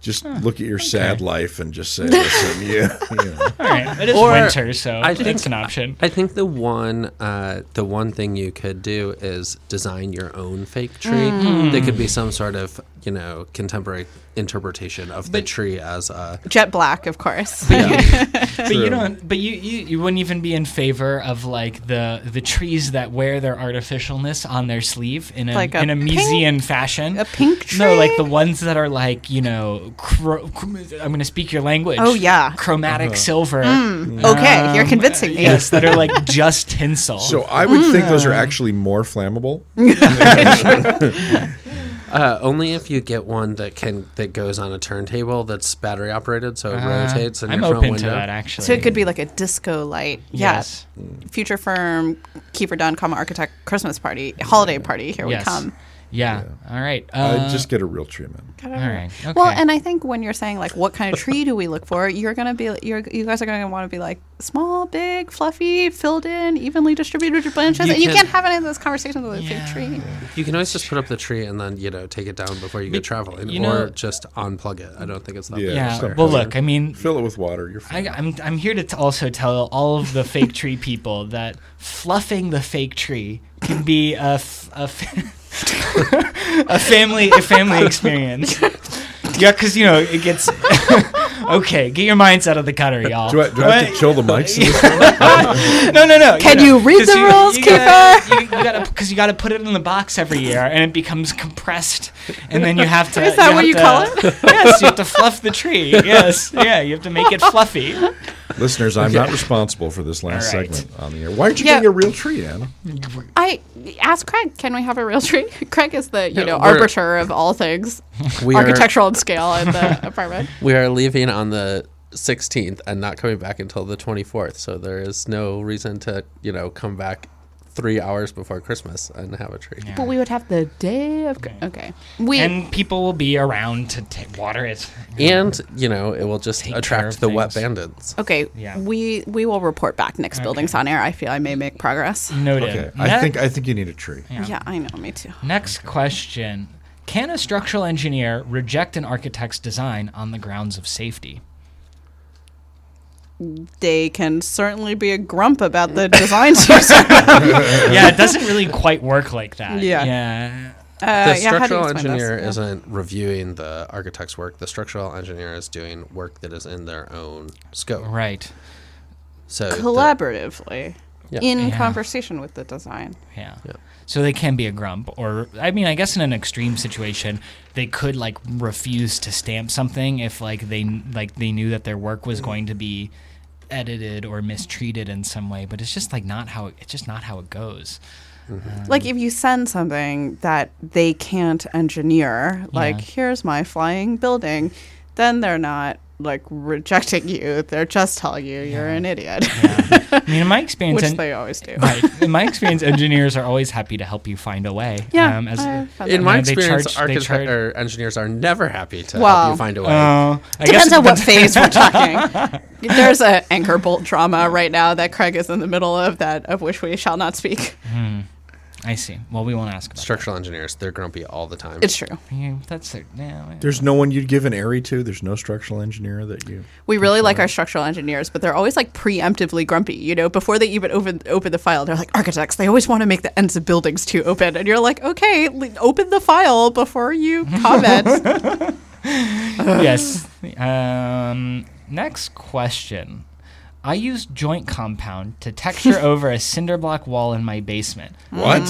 just look at your sad life and just say, listen, yeah, you know. All right, it is Or winter, so I that's think- an option. I think the one uh, the one thing you could do is design your own fake tree. Mm. That could be some sort of you know contemporary interpretation of the tree as a Jet black, of course. But you don't. But you, you you wouldn't even be in favor of like the the trees that wear their artificialness on their sleeve in a Like a in a pink- fashion. a pink tree. No, like the ones that are like you know. Cro- chr- I'm going to speak your language. Oh, yeah. chromatic uh-huh. silver. Mm. okay, you're convincing me. Yes, that are like just tinsel. So I would think those are mm. actually more flammable. uh, only if you get one that can that goes on a turntable that's battery operated, so it Uh, rotates in I'm your front open window. to that actually. So it could be like a disco light. Yes. Yeah. Future firm, Kiefer Dunn, comma architect, Christmas party, holiday party. Here Yes. we come. Yeah. All right. Uh, I'd just get a real tree, man. all right. Okay. Well, and I think when you're saying like what kind of tree do we look for, you're gonna be you're you guys are gonna want to be like small, big, fluffy, filled in, evenly distributed branches, You and you can- can't have any of those conversations with a Yeah. fake tree. You can always just put up the tree and then you know take it down before you go traveling, you know- or just unplug it. I don't think it's that. Yeah. big. yeah. Sorry. Well, look. I mean, Fill it with water. You're fine. I, I'm I'm here to t- also tell all of the fake tree people that fluffing the fake tree can be a f- a, f- a family a family experience. Yeah, because you know it gets. okay, get your minds out of the gutter, y'all. do I, do I have to What? chill the mics in this? No, no, no. Can know, you read the rules, you gotta, Kiefer? you, you because you gotta put it in the box every year, and it becomes compressed, and then you have to. Is that what you to- call it? Yes, you have to fluff the tree. Yes, yeah, you have to make it fluffy. Listeners, I'm not responsible for this last All right. segment on the air. Why aren't you Yeah. getting a real tree, Anna? I asked Craig, can we have a real tree? Craig is the you Yeah, know arbiter of all things We are architectural and scale in the apartment. we are leaving on the 16th and not coming back until the 24th. So there is no reason to you know come back three hours before Christmas and have a tree. But we would have the day of. Gr- Okay. We. and people will be around to ta water it. And you know, it will just Take attract the wet bandits. okay. Yeah. We we will report back next buildings on air. I feel I may make progress. Noted. Okay, Ne- I think I think you need a tree. Yeah, I know. Me too. Next question. Can a structural engineer reject an architect's design on the grounds of safety? They can certainly be a grump about the designs. yeah, it doesn't really quite work like that. Yeah. Yeah. Uh, the yeah, how do you structural explain this? engineer Yeah. isn't reviewing the architect's work. The structural engineer is doing work that is in their own scope. Right. So the- collaboratively Yeah. in Yeah. conversation with the design. Yeah. Yeah. So they can be a grump, or I mean, I guess in an extreme situation, they could like refuse to stamp something if like they like they knew that their work was going to be edited or mistreated in some way. But it's just like not how it's just not how it goes. Mm-hmm. Like if you send something that they can't engineer, like Yeah. here's my flying building, then they're not like rejecting you. They're just telling you you're an idiot, I mean, in my experience, which en- they always do. right, in my experience, engineers are always happy to help you find a way. Yeah, Um, as, I in that. my Yeah, experience, charge- they charge- or engineers are never happy to Well, help you find a way. uh, I guess Depends it on what phase we're talking. There's an anchor bolt drama right now that Craig is in the middle of that of which we shall not speak. I see. Well, we won't ask about Structural engineers, they're grumpy all the time. It's true. that. Yeah, that's it. Yeah, There's no one you'd give an airy to. There's no structural engineer that you. We really like our structural engineers, but they're always like preemptively grumpy. You know, before they even open open the file, they're like architects. They always want to make the ends of buildings too open, and you're like, okay, l- open the file before you comment. yes. Um, next question. I use joint compound to texture over a cinder block wall in my basement. What?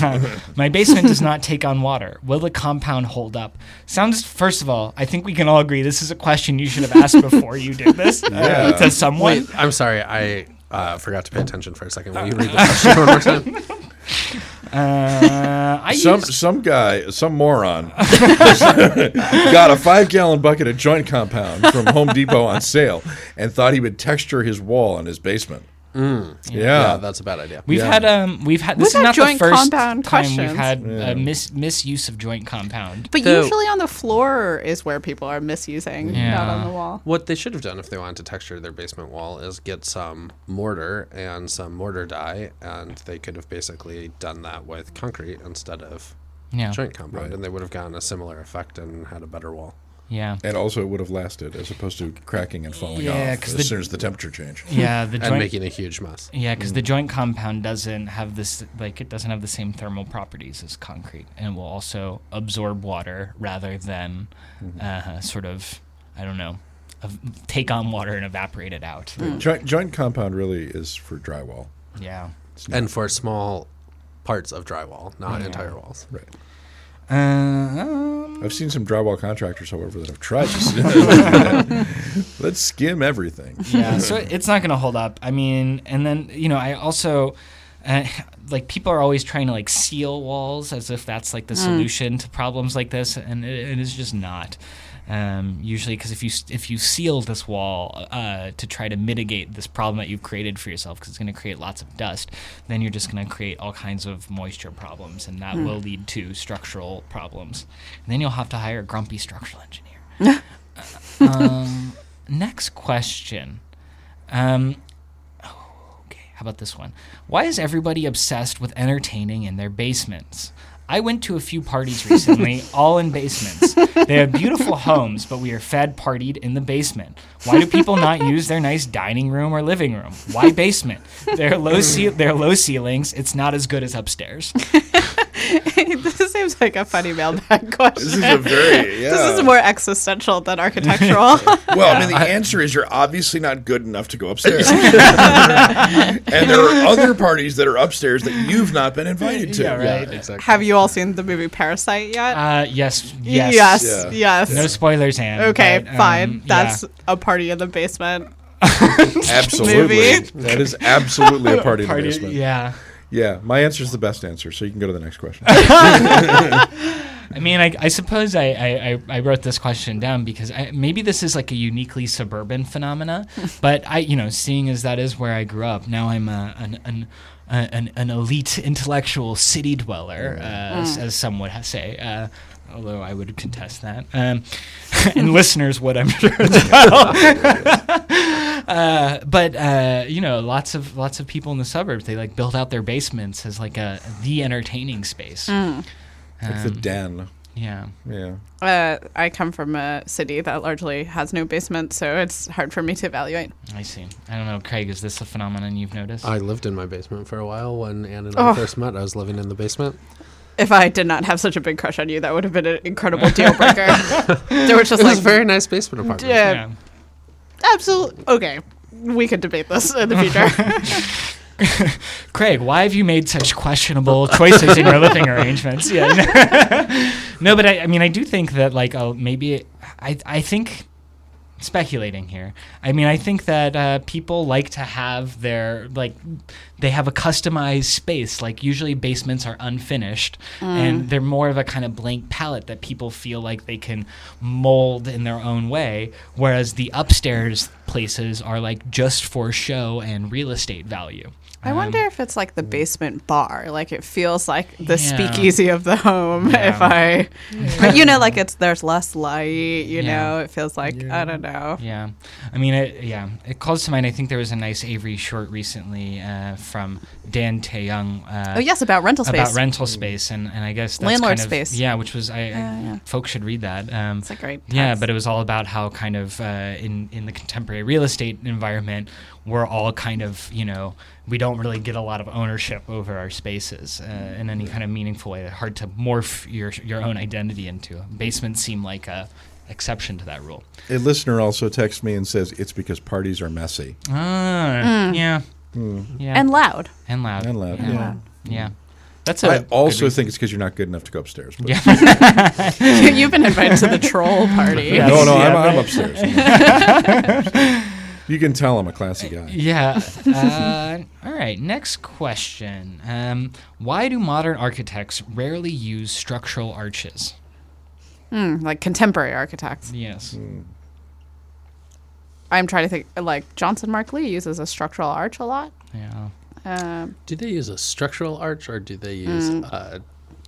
my basement does not take on water. Will the compound hold up? Sounds, first of all, I think we can all agree this is a question you should have asked before you did this Yeah. to someone. Wait, I'm sorry, I uh, forgot to pay attention for a second. Will you read the question one more time? Uh, I Some use, some guy, some moron, got a five gallon bucket of joint compound from Home Depot on sale and thought he would texture his wall in his basement. Yeah, Yeah, that's a bad idea. we've yeah. had um we've had this We've is had not the first compound time we've had Yeah. uh, mis- misuse of joint compound. but So- usually on the floor is where people are misusing, not on the wall. What they should have done if they wanted to texture their basement wall is get some mortar and some mortar dye, and they could have basically done that with concrete instead of Yeah, joint compound, and they would have gotten a similar effect and had a better wall. Yeah. and also it would have lasted as opposed to cracking and falling off. Yeah, off 'cause as the- soon as the temperature changed. Yeah, the And joint making a huge mess. Yeah, because Mm. the joint compound doesn't have this like it doesn't have the same thermal properties as concrete, and it will also absorb water rather than Mm-hmm. uh, sort of I don't know, ev- take on water and evaporate it out. Joint, joint compound really is for drywall. Yeah. And for small parts of drywall, not entire walls. Right. Uh, um, I've seen some drywall contractors, however, that have tried to. Let's skim everything. yeah, so it's not going to hold up. I mean, and then you know, I also uh, like people are always trying to like seal walls as if that's like the solution to problems like this, and it, it is just not. Um, usually, because if you if you seal this wall uh, to try to mitigate this problem that you've created for yourself, because it's going to create lots of dust, then you're just going to create all kinds of moisture problems, and that will lead to structural problems. And then you'll have to hire a grumpy structural engineer. um, next question. Um, oh, okay, how about this one? Why is everybody obsessed with entertaining in their basements? I went to a few parties recently, all in basements. They have beautiful homes, but we are fed partied in the basement. Why do people not use their nice dining room or living room? Why basement? They're low, ce- they're low ceilings. It's not as good as upstairs. this seems like a funny mailbag question. This is a very yeah. This is more existential than architectural. well, I mean, the answer is you're obviously not good enough to go upstairs, and there are other parties that are upstairs that you've not been invited to. Yeah, right. exactly. Have you all seen the movie Parasite yet? Uh, yes, yes, yes, Yeah. yes. No spoilers, Anne. okay, but, um, fine. yeah. That's a party in the basement. Absolutely, Movie. that is absolutely a party in the basement. Yeah. Yeah, my answer is the best answer, so you can go to the next question. I mean, I, I suppose I, I, I- I wrote this question down because I, maybe this is like a uniquely suburban phenomena. but I, you know, seeing as that is where I grew up, now I'm a, an, an, a- an, an elite intellectual city dweller, uh, as, as some would say. Uh, although I would contest that. Um, and listeners would, I'm sure, as well. uh, but uh, you know, lots of lots of people in the suburbs they like build out their basements as like a the entertaining space. Mm. Like the Um, den. Yeah. Yeah. Uh, I come from a city that largely has no basement, so it's hard for me to evaluate. I see. I don't know, Craig. Is this a phenomenon you've noticed? I lived in my basement for a while when Anne and I Oh. first met. I was living in the basement. If I did not have such a big crush on you, that would have been an incredible deal breaker. there was just It like was a very nice basement apartment. Yeah. Absolutely. Okay. We could debate this in the future. Craig, why have you made such questionable choices in your living arrangements? Yeah. no, but I, I mean, I do think that like uh, maybe I I think speculating here. I mean, I think that uh, people like to have their like they have a customized space. Like usually basements are unfinished and they're more of a kind of blank palette that people feel like they can mold in their own way, whereas the upstairs places are like just for show and real estate value. I wonder if it's like the basement bar. Like it feels like the Yeah. speakeasy of the home. Yeah. If I, but you know, like it's there's less light. You know, it feels like I don't know. Yeah, I mean, it, yeah, it calls to mind. I think there was a nice Avery short recently uh, from Dan Taeyoung. Uh, Oh yes, about rental space. about rental space, and, and I guess that's Landlord kind of, space. Yeah, which was I, yeah. folks should read that. Um, It's a great. yeah, but it was all about how kind of uh, in in the contemporary real estate environment, we're all kind of you know we don't really get a lot of ownership over our spaces uh, in any kind of meaningful way. Hard to morph your your own identity into. Basements seem like a exception to that rule. A listener also texts me and says it's because parties are messy. Ah, yeah, yeah, and loud. and loud, And loud, yeah, yeah. yeah. That's a I good also think it's because you're not good enough to go upstairs. But Yeah. You've been invited to the troll party. Yeah. No, no, Yeah, I'm, I'm right. upstairs. you can tell I'm a classy guy. Yeah. Uh, all right. Next question. Um, why do modern architects rarely use structural arches? Hmm, like contemporary architects. Yes. I'm trying to think. Like Johnston Marklee uses a structural arch a lot. Yeah. Um, Do they use a structural arch or do they use Mm. uh,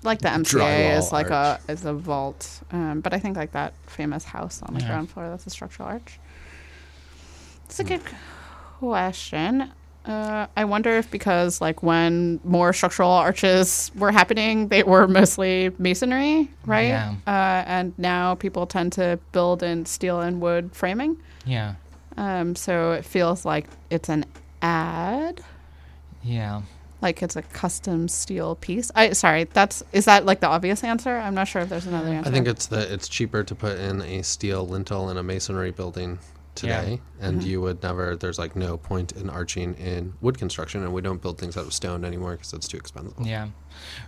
like the MCA is like arch. a is a vault, um, but I think like that famous house on the Yeah. ground floor that's a structural arch. It's a good question. Uh, I wonder if because like when more structural arches were happening, they were mostly masonry, right? Yeah. Uh, and now people tend to build in steel and wood framing. Yeah. Um, so it feels like it's an ad Yeah. like it's a custom steel piece. I sorry, that's is that like the obvious answer? I'm not sure if there's another answer. I think it's that it's cheaper to put in a steel lintel in a masonry building today, and Mm-hmm. you would never. There's like no point in arching in wood construction, and we don't build things out of stone anymore because it's too expensive. Yeah.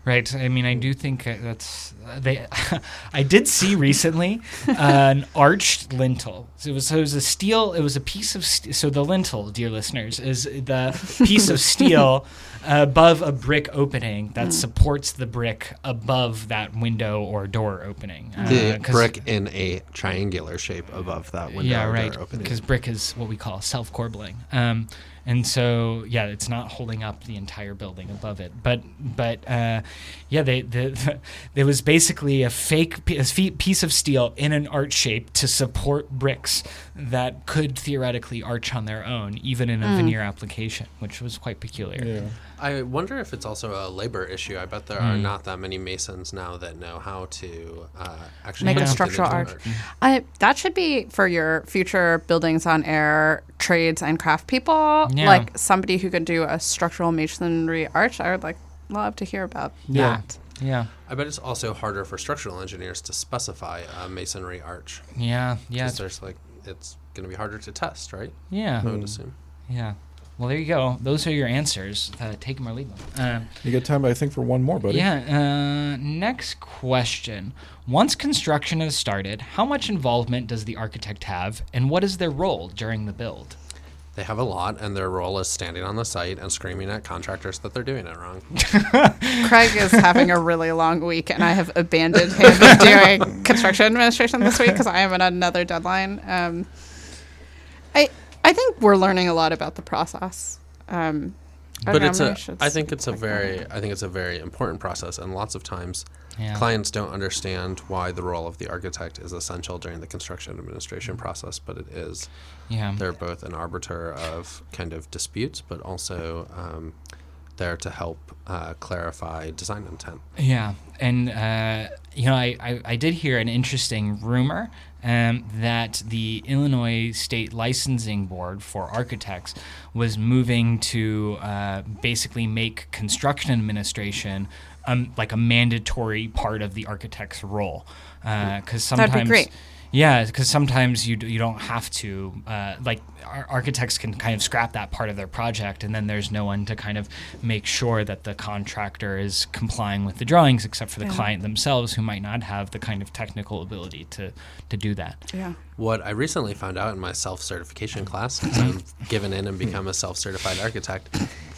Right. I mean, I do think uh, that's they. I did see recently uh, an arched lintel. So it was so it was a steel. It was a piece of st- so the lintel, dear listeners, is the piece of steel above a brick opening that supports the brick above that window or door opening. Uh, The 'cause- brick in a triangular shape above that window. yeah, or right. Because brick is what we call self-corbelling, um, and so yeah, it's not holding up the entire building above it. But but uh, yeah, they the, there was basically a fake p- a fe- piece of steel in an arch shape to support bricks that could theoretically arch on their own, even in a Mm. veneer application, which was quite peculiar. I wonder if it's also a labor issue. I bet there Hmm. are not that many masons now that know how to uh, actually make a structural into arch. I, that should be for your future buildings on air trades and craft people. Yeah. Like somebody who can do a structural masonry arch. I would like love to hear about Yeah. that. Yeah, I bet it's also harder for structural engineers to specify a masonry arch. yeah, yeah, Because there's like it's going to be harder to test, right? yeah, I would assume. yeah. Well, there you go. Those are your answers. Uh, take them or leave them. Um, You got time, I think, for one more, buddy. Yeah. Uh, next question. Once construction has started, how much involvement does the architect have, and what is their role during the build? they have a lot, and their role is standing on the site and screaming at contractors that they're doing it wrong. Craig is having a really long week, and I have abandoned him in doing construction administration this week because I am on another deadline. Um, I I think we're learning a lot about the process. Um, I but know, it's a I think it's a talk very it. i think it's a very important process and lots of times Yeah. clients don't understand why the role of the architect is essential during the construction administration process but it is Yeah. they're both an arbiter of kind of disputes but also um, there to help uh, clarify design intent Yeah, and uh, you know, I, I, I did hear an interesting rumor um, that the Illinois State Licensing Board for Architects was moving to uh, basically make construction administration um, like a mandatory part of the architect's role. Because be sometimes. Yeah, because sometimes you d- you don't have to uh, like ar- architects can kind of scrap that part of their project, and then there's no one to kind of make sure that the contractor is complying with the drawings, except for the Yeah. client themselves, who might not have the kind of technical ability to to do that. Yeah. What I recently found out in my self certification class, because I've given in and become a self certified architect,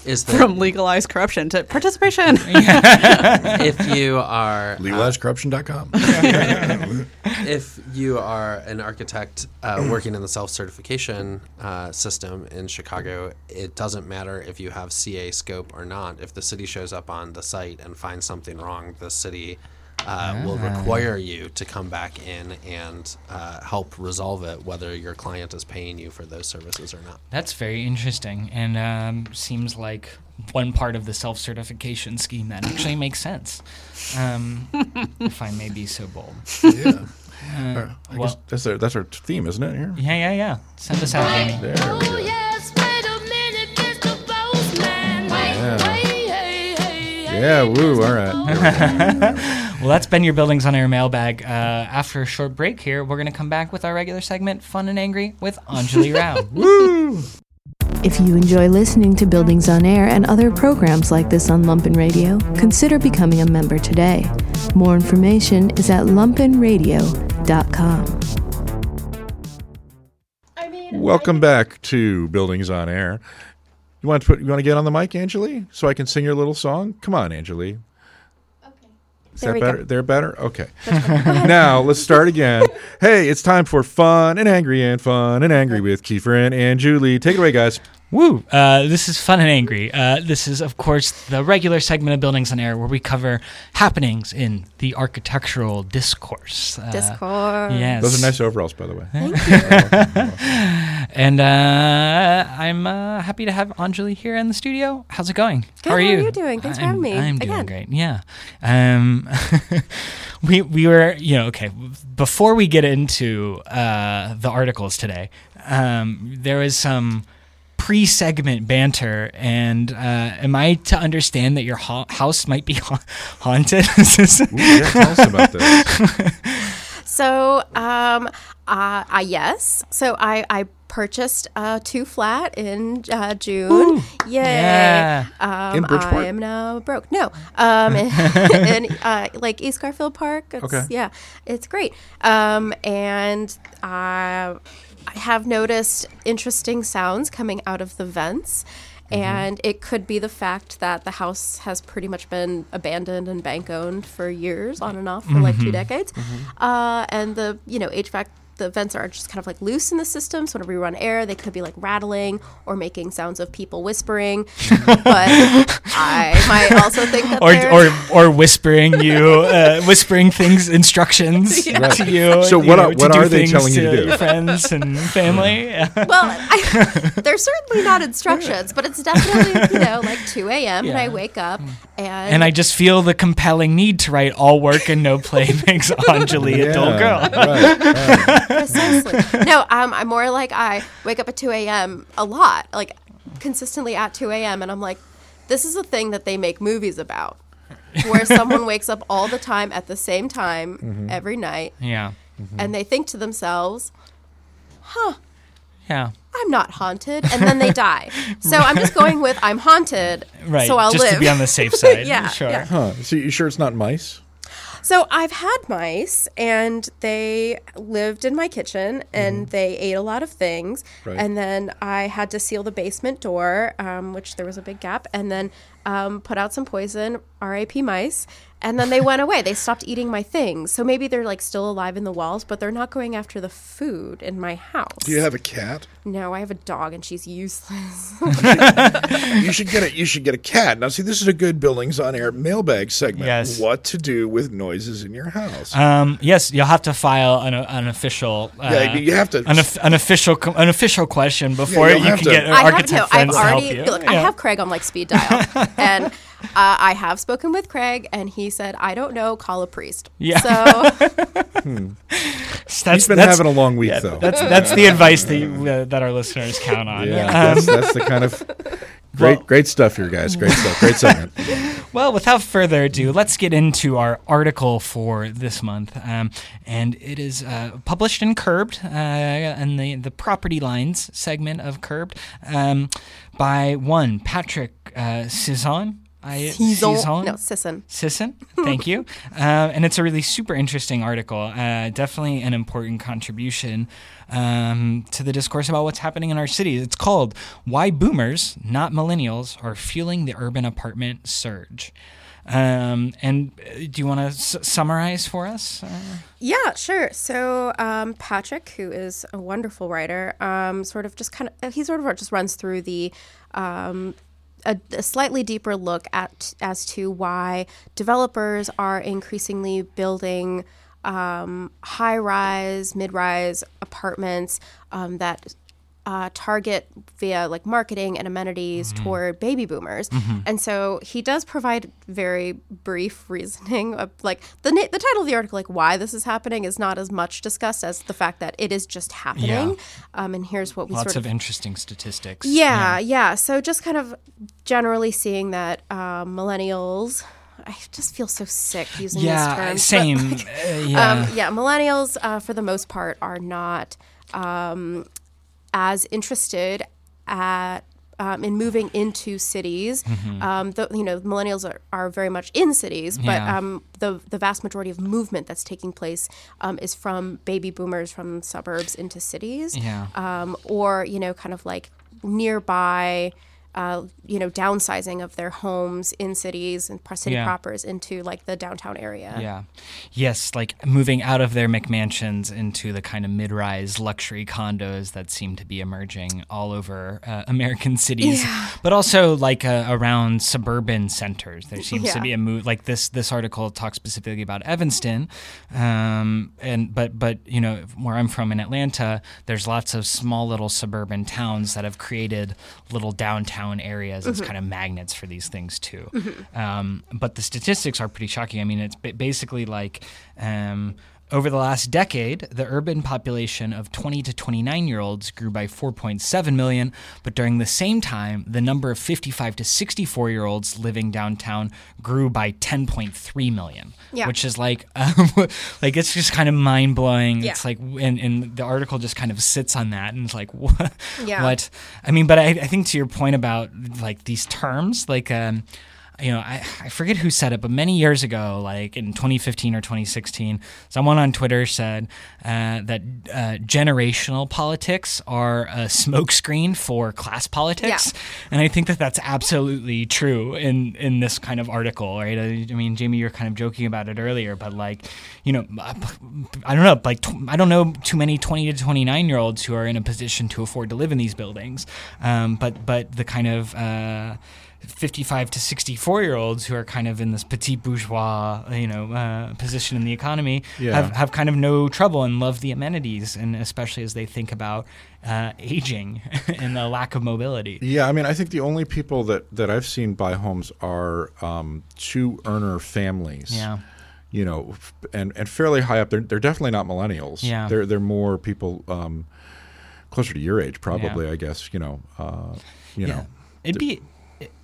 is that From legalized corruption to participation. if you are uh, LegalizeCorruption.com. if you are an architect uh, working in the self certification uh, system in Chicago, it doesn't matter if you have CA scope or not. If the city shows up on the site and finds something wrong, the city uh, will require you to come back in and uh, help resolve it, whether your client is paying you for those services or not. That's very interesting, and um, seems like one part of the self certification scheme that actually makes sense. Um, if I may be so bold. yeah. Uh, I well, guess that's our, that's our theme, isn't it? Here. yeah, yeah, yeah. Send us out, Jamie. There we Oh, go. yes, wait a minute, Mr. Postman. Yeah. Hey, hey, hey, hey, Yeah, woo. All right. Well, that's been your Buildings on Air mailbag. Uh, after a short break here, we're going to come back with our regular segment, Fun and Angry, with Anjali Rao. Woo. If you enjoy listening to Buildings on Air and other programs like this on Lumpen Radio, consider becoming a member today. More information is at lumpenradio.com. Welcome back to Buildings on Air. You want to put, you want to get on the mic, Anjali, so I can sing your little song? Come on, Anjali. Is There that we go. better? They're better? Okay. now, let's start again. Hey, it's time for fun and angry and fun and angry with Kiefer and, and Julie. Take it away, guys. Woo! Uh, this is Fun and Angry. Uh, this is, of course, the regular segment of Buildings on Air where we cover happenings in the architectural discourse. Uh, Discord. Yes. Those are nice overalls, by the way. Thank you. And uh, I'm uh, happy to have Anjali here in the studio. How's it going? Good, How are how are you? you doing? Thanks for I'm, having me I'm doing again. great. Yeah. Um, we we were you know okay before we get into uh, the articles today, um, there was some pre-segment banter, and uh, am I to understand that your ha- house might be ha- haunted? Ooh, yeah, tell us about this. So, um, uh, uh, yes. So I, I purchased a two flat in uh, June. Yay! Yeah. Um, In Bridgeport? I am now broke. No, um, in, in uh, like East Garfield Park. It's, Okay. Yeah, it's great. Um, and uh, I have noticed interesting sounds coming out of the vents. Mm-hmm. And it could be the fact that the house has pretty much been abandoned and bank owned for years, on and off for like two mm-hmm. decades. Mm-hmm. Uh, and the you know HVAC the vents are just kind of like loose in the system. So whenever we run air, they could be like rattling or making sounds of people whispering. but I might also think that or, or or whispering you uh, whispering things instructions to you So you what know, are- what are they things telling you to do? Your friends and family well, I, they're certainly not instructions, but it's definitely you know like 2 a.m. and I wake up and and I just feel the compelling need to write all work and no play makes Anjali a dull Yeah, girl. right, right. precisely no, um, I'm more like I wake up at 2 a.m. a lot, like consistently at 2 a.m. and I'm like, this is a thing that they make movies about, where someone wakes up all the time at the same time Mm-hmm. every night, Yeah, and they think to themselves, yeah, I'm not haunted, and then they die. So I'm just going with I'm haunted, right. so I'll Just live. to be on the safe side. Yeah, sure. yeah. Huh. So you sure it's not mice? So I've had mice, and they lived in my kitchen, and they ate a lot of things. Right. And then I had to seal the basement door, um, which there was a big gap, and then um, put out some poison, RAP mice. And then they went away. They stopped eating my things. So maybe they're like still alive in the walls, but they're not going after the food in my house. Do you have a cat? No, I have a dog, and she's useless. you should get it. You should get a cat. Now, see, this is a good buildings on air mailbag segment. Yes. What to do with noises in your house? Um, yes, you'll have to file an, an official. Uh, Yeah, you have to- an, an official an official question before you'll you can to- get I have architect no. I've friends to help you. look. I Yeah. have Craig on like speed dial, and uh, I have spoken with Craig, and he said, "I don't know. Call a priest." Yeah. So That's, He's been that's- having a long week, yeah, though. That's that's the advice that you, uh, that our listeners count on. yeah, Um, that's, that's the kind of great, Well- great stuff here, guys. Great stuff. Great segment. Well, without further ado, let's get into our article for this month. Um, and it is uh, published in Curbed, uh, and the, the property lines segment of Curbed, um, by one Patrick uh, Cizon. I. No, Sisson. Sisson, thank you. Uh, and it's a really super interesting article. Uh, definitely an important contribution um, to the discourse about what's happening in our cities. It's called Why Boomers, Not Millennials, Are Fueling the Urban Apartment Surge. Um, and uh, do you want to s- summarize for us? Uh, Yeah, sure. So um, Patrick, who is a wonderful writer, um, sort of just kind of he sort of just runs through the um, a, a slightly deeper look at as to why developers are increasingly building um, high-rise, mid-rise apartments um, that uh, target via like marketing and amenities toward baby boomers. And so he does provide very brief reasoning of like the na- the title of the article like why this is happening is not as much discussed as the fact that it is just happening. Um, and here's what we lots sort of of interesting statistics. yeah, yeah, So just kind of generally seeing that um, millennials. I just feel so sick using Yeah, this term. but, same. like, Uh, yeah. um, yeah, millennials, uh, for the most part, are not um, as interested at um, in moving into cities. Um, the, you know, millennials are, are very much in cities, but Yeah. um, the the vast majority of movement that's taking place um, is from baby boomers from suburbs into cities, Yeah. um, or you know, kind of like nearby. Uh, you know, downsizing of their homes in cities and city Yeah. propers into like the downtown area. Yeah. Yes, like moving out of their McMansions into the kind of mid rise luxury condos that seem to be emerging all over uh, American cities, yeah. but also like uh, around suburban centers. There seems to be a move like this this article talks specifically about Evanston. Um, and but but you know, where I'm from in Atlanta, there's lots of small little suburban towns that have created little downtown areas as kind of magnets for these things too. Um, but the statistics are pretty shocking. I mean, it's basically like um, over the last decade, the urban population of 20 to 29 year olds grew by 4.7 million, but during the same time, the number of 55 to 64 year olds living downtown grew by 10.3 million, Yeah. which is like, um, like it's just kind of mind blowing. Yeah. It's like, and, and the article just kind of sits on that, and it's like, what? Yeah. what? I mean, but I, I think to your point about like these terms, like, um, you know, I, I forget who said it, but many years ago, like in 2015 or 2016, someone on Twitter said uh, that uh, generational politics are a smokescreen for class politics, and I think that that's absolutely true in in this kind of article, right? I, I mean, Jamie, you're kind of joking about it earlier, but like, you know, I don't know, like tw- I don't know too many 20 to 29 year olds who are in a position to afford to live in these buildings, um, but but the kind of uh, 55 to 64 year olds who are kind of in this petit bourgeois, you know, uh, position in the economy Yeah. have, have kind of no trouble and love the amenities, and especially as they think about uh, aging and the lack of mobility. Yeah, I mean, I think the only people that, that I've seen buy homes are um, two earner families. Yeah. You know, and, and fairly high up. They're, they're definitely not millennials. Yeah. They're, they're more people um, closer to your age, probably, I guess, you know. Uh, you know. It'd be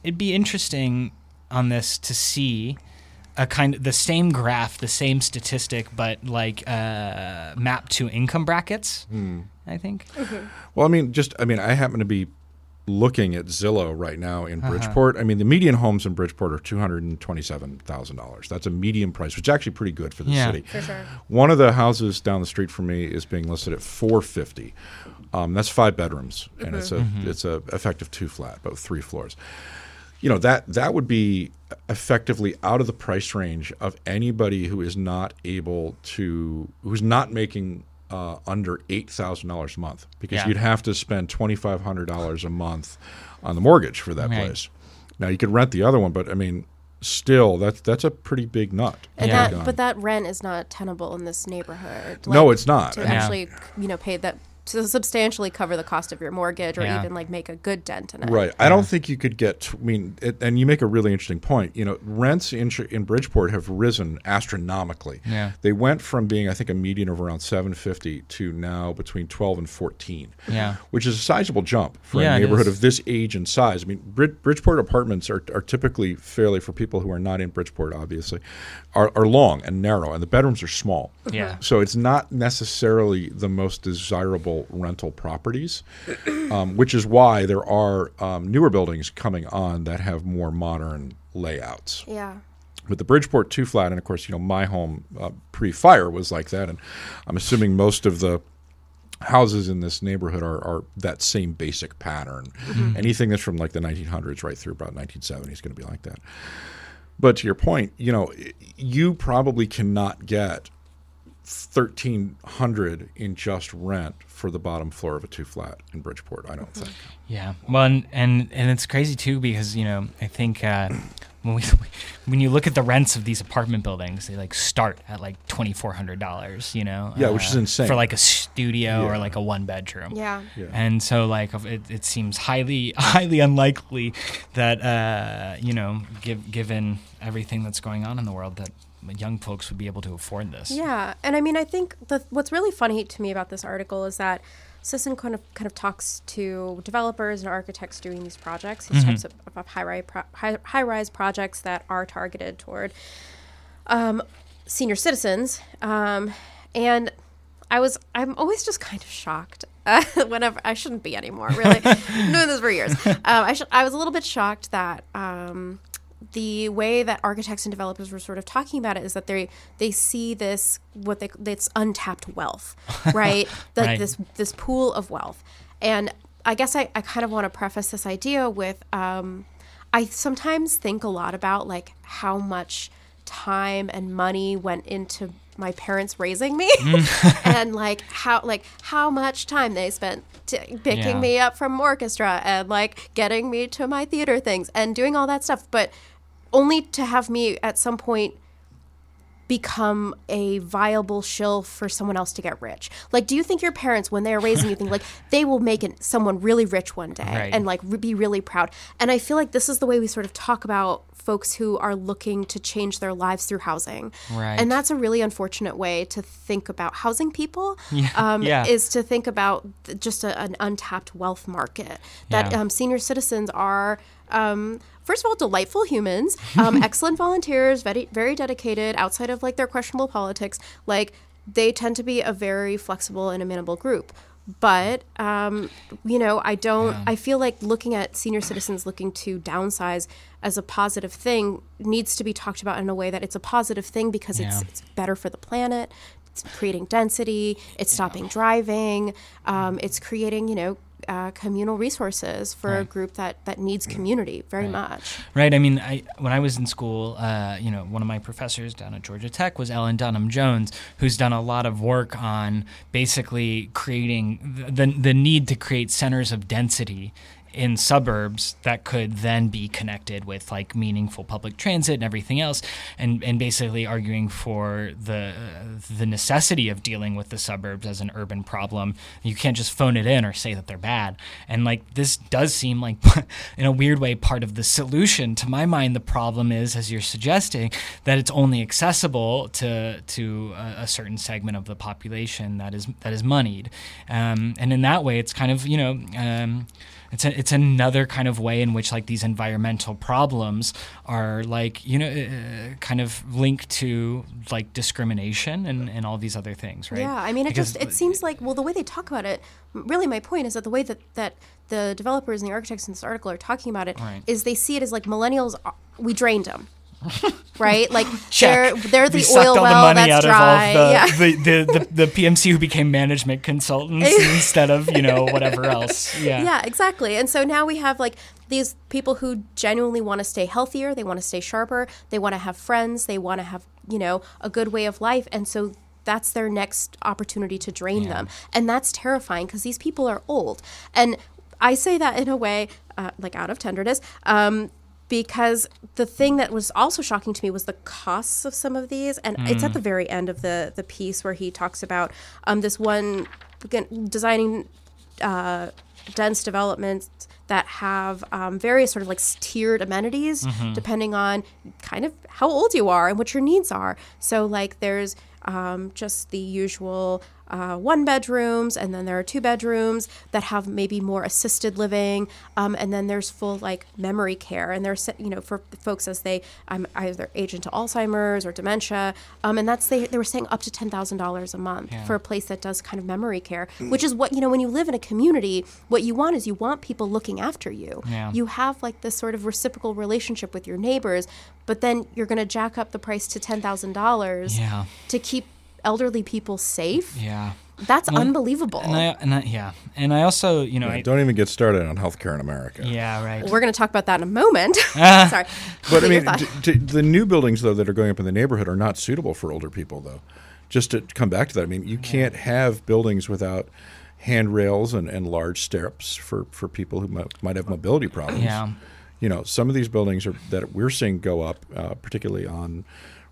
it'd be interesting on this to see a kind of the same graph, the same statistic, but like uh, mapped to income brackets. Hmm. I think. Well, I mean, just I mean, I happen to be looking at Zillow right now in Uh-huh. Bridgeport, I mean, the median homes in Bridgeport are two hundred and twenty-seven thousand dollars. That's a median price, which is actually pretty good for the Yeah. city. For sure. One of the houses down the street from me is being listed at four fifty. Um, that's five bedrooms, and it's a Mhm. it's a effective two flat, but with three floors. You know that that would be effectively out of the price range of anybody who is not able to who's not making uh, under eight thousand dollars a month because Yeah. you'd have to spend twenty five hundred dollars a month on the mortgage for that Right. place. Now you could rent the other one, but I mean, still that's that's a pretty big nut. And to that, but that rent is not tenable in this neighborhood. No, it's not. To Yeah. actually, you know, pay that to substantially cover the cost of your mortgage, or Yeah. even like make a good dent in it. Right. I don't think you could get. t- I mean, it, and you make a really interesting point. You know, rents in in Bridgeport have risen astronomically. Yeah. They went from being, I think, a median of around seven fifty to now between twelve and fourteen. Yeah. Which is a sizable jump for Yeah, a neighborhood of this age and size. I mean, Brid- Bridgeport apartments are, are typically fairly for people who are not in Bridgeport, obviously, are, are long and narrow, and the bedrooms are small. Yeah. So it's not necessarily the most desirable rental properties, um, which is why there are um, newer buildings coming on that have more modern layouts. Yeah. But the Bridgeport two flat, and of course, you know, my home uh, pre-fire was like that, and I'm assuming most of the houses in this neighborhood are, are that same basic pattern. Mhm. Anything that's from like the 1900s right through about 1970 is going to be like that. But to your point, you know, you probably cannot get 1300 in just rent for the bottom floor of a two flat in Bridgeport, I don't think. Yeah. Well, and, and and it's crazy too because you know I think uh, when we when you look at the rents of these apartment buildings, they like start at like twenty four hundred dollars. You know. Yeah, which is uh, insane. for like a studio or like a one bedroom. Yeah. Yeah. And so like it, it seems highly highly unlikely that uh, you know give, given everything that's going on in the world that young folks would be able to afford this. Yeah, and I mean, I think the, what's really funny to me about this article is that Sisson kind of kind of talks to developers and architects doing these projects, these Mhm. types of, of high rise pro- high, high rise projects that are targeted toward um, senior citizens. Um, and I was I'm always just kind of shocked. Uh, whenever I shouldn't be anymore, really. Doing this for years. Um, I should, I was a little bit shocked that um, the way that architects and developers were sort of talking about it is that they they see this what they it's untapped wealth, right? like Right. this this pool of wealth, and I guess I, I kind of want to preface this idea with um, I sometimes think a lot about like how much time and money went into my parents raising me and like how like how much time they spent t- picking Yeah. me up from orchestra and like getting me to my theater things and doing all that stuff but only to have me at some point become a viable shill for someone else to get rich. Like, do you think your parents, when they're raising you, think like they will make it someone really rich one day Right. and like be really proud? And I feel like this is the way we sort of talk about folks who are looking to change their lives through housing. Right. And that's a really unfortunate way to think about housing people. Yeah. Um, Yeah. Is to think about just a, an untapped wealth market that Yeah. um, senior citizens are. Um, First of all, delightful humans, um, excellent volunteers, very very dedicated. Outside of like their questionable politics, like they tend to be a very flexible and amenable group. But um, you know, I don't. I feel like looking at senior citizens looking to downsize as a positive thing needs to be talked about in a way that it's a positive thing because it's, Yeah. it's better for the planet. It's creating density. It's stopping driving. Um, it's creating, you know, uh, communal resources for a group that that needs community very much. Right. I mean, I when I was in school, uh, you know, one of my professors down at Georgia Tech was Ellen Dunham Jones, who's done a lot of work on basically creating the the, the need to create centers of density in suburbs that could then be connected with like meaningful public transit and everything else and and basically arguing for the the necessity of dealing with the suburbs as an urban problem. You can't just phone it in or say that they're bad. And like this does seem like in a weird way part of the solution. To my mind the problem is as you're suggesting that it's only accessible to to a, a certain segment of the population that is that is moneyed. Um, and in that way it's kind of you know um, it's a, it's another kind of way in which like these environmental problems are like you know uh, kind of linked to like discrimination and, and all these other things, right? Yeah, I mean, it Because- just it seems like well, the way they talk about it. Really, my point is that the way that that the developers and the architects in this article are talking about it is Right. they see it as like millennials. We drained them. Right, like Check. they're they're the we oil well the money that's out dry. of all yeah. of the, the, the, the, the PMC who became management consultants instead of you know whatever else. Yeah. Yeah, exactly. And so now we have like these people who genuinely want to stay healthier, they want to stay sharper, they want to have friends, they want to have, you know, a good way of life. And so that's their next opportunity to drain them. And that's terrifying because these people are old. And I say that in a way, uh, like out of tenderness, um, because the thing that was also shocking to me was the costs of some of these. And it's at the very end of the, the piece where he talks about um, this one designing uh, dense developments that have um, various sort of like tiered amenities depending on kind of how old you are and what your needs are. So, like, there's um, just the usual uh, one bedrooms, and then there are two bedrooms that have maybe more assisted living, um, and then there's full like memory care, and there's you know for folks as they um, either age into Alzheimer's or dementia, um, and that's they they were saying up to ten thousand dollars a month for a place that does kind of memory care, which is what you know when you live in a community, what you want is you want people looking after you. Yeah. You have like this sort of reciprocal relationship with your neighbors, but then you're going to jack up the price to ten thousand dollars Yeah. to keep elderly people safe. Yeah. That's unbelievable. And I, and I, yeah. And I also, you know, Yeah, I, don't even get started on healthcare in America. yeah, right. We're going to talk about that in a moment. Sorry. But I mean, d- d- the new buildings though that are going up in the neighborhood are not suitable for older people though. Just to come back to that, I mean, you can't have buildings without handrails and, and large steps for, for people who might, might have mobility problems. Yeah. You know, some of these buildings are that we're seeing go up, uh, particularly on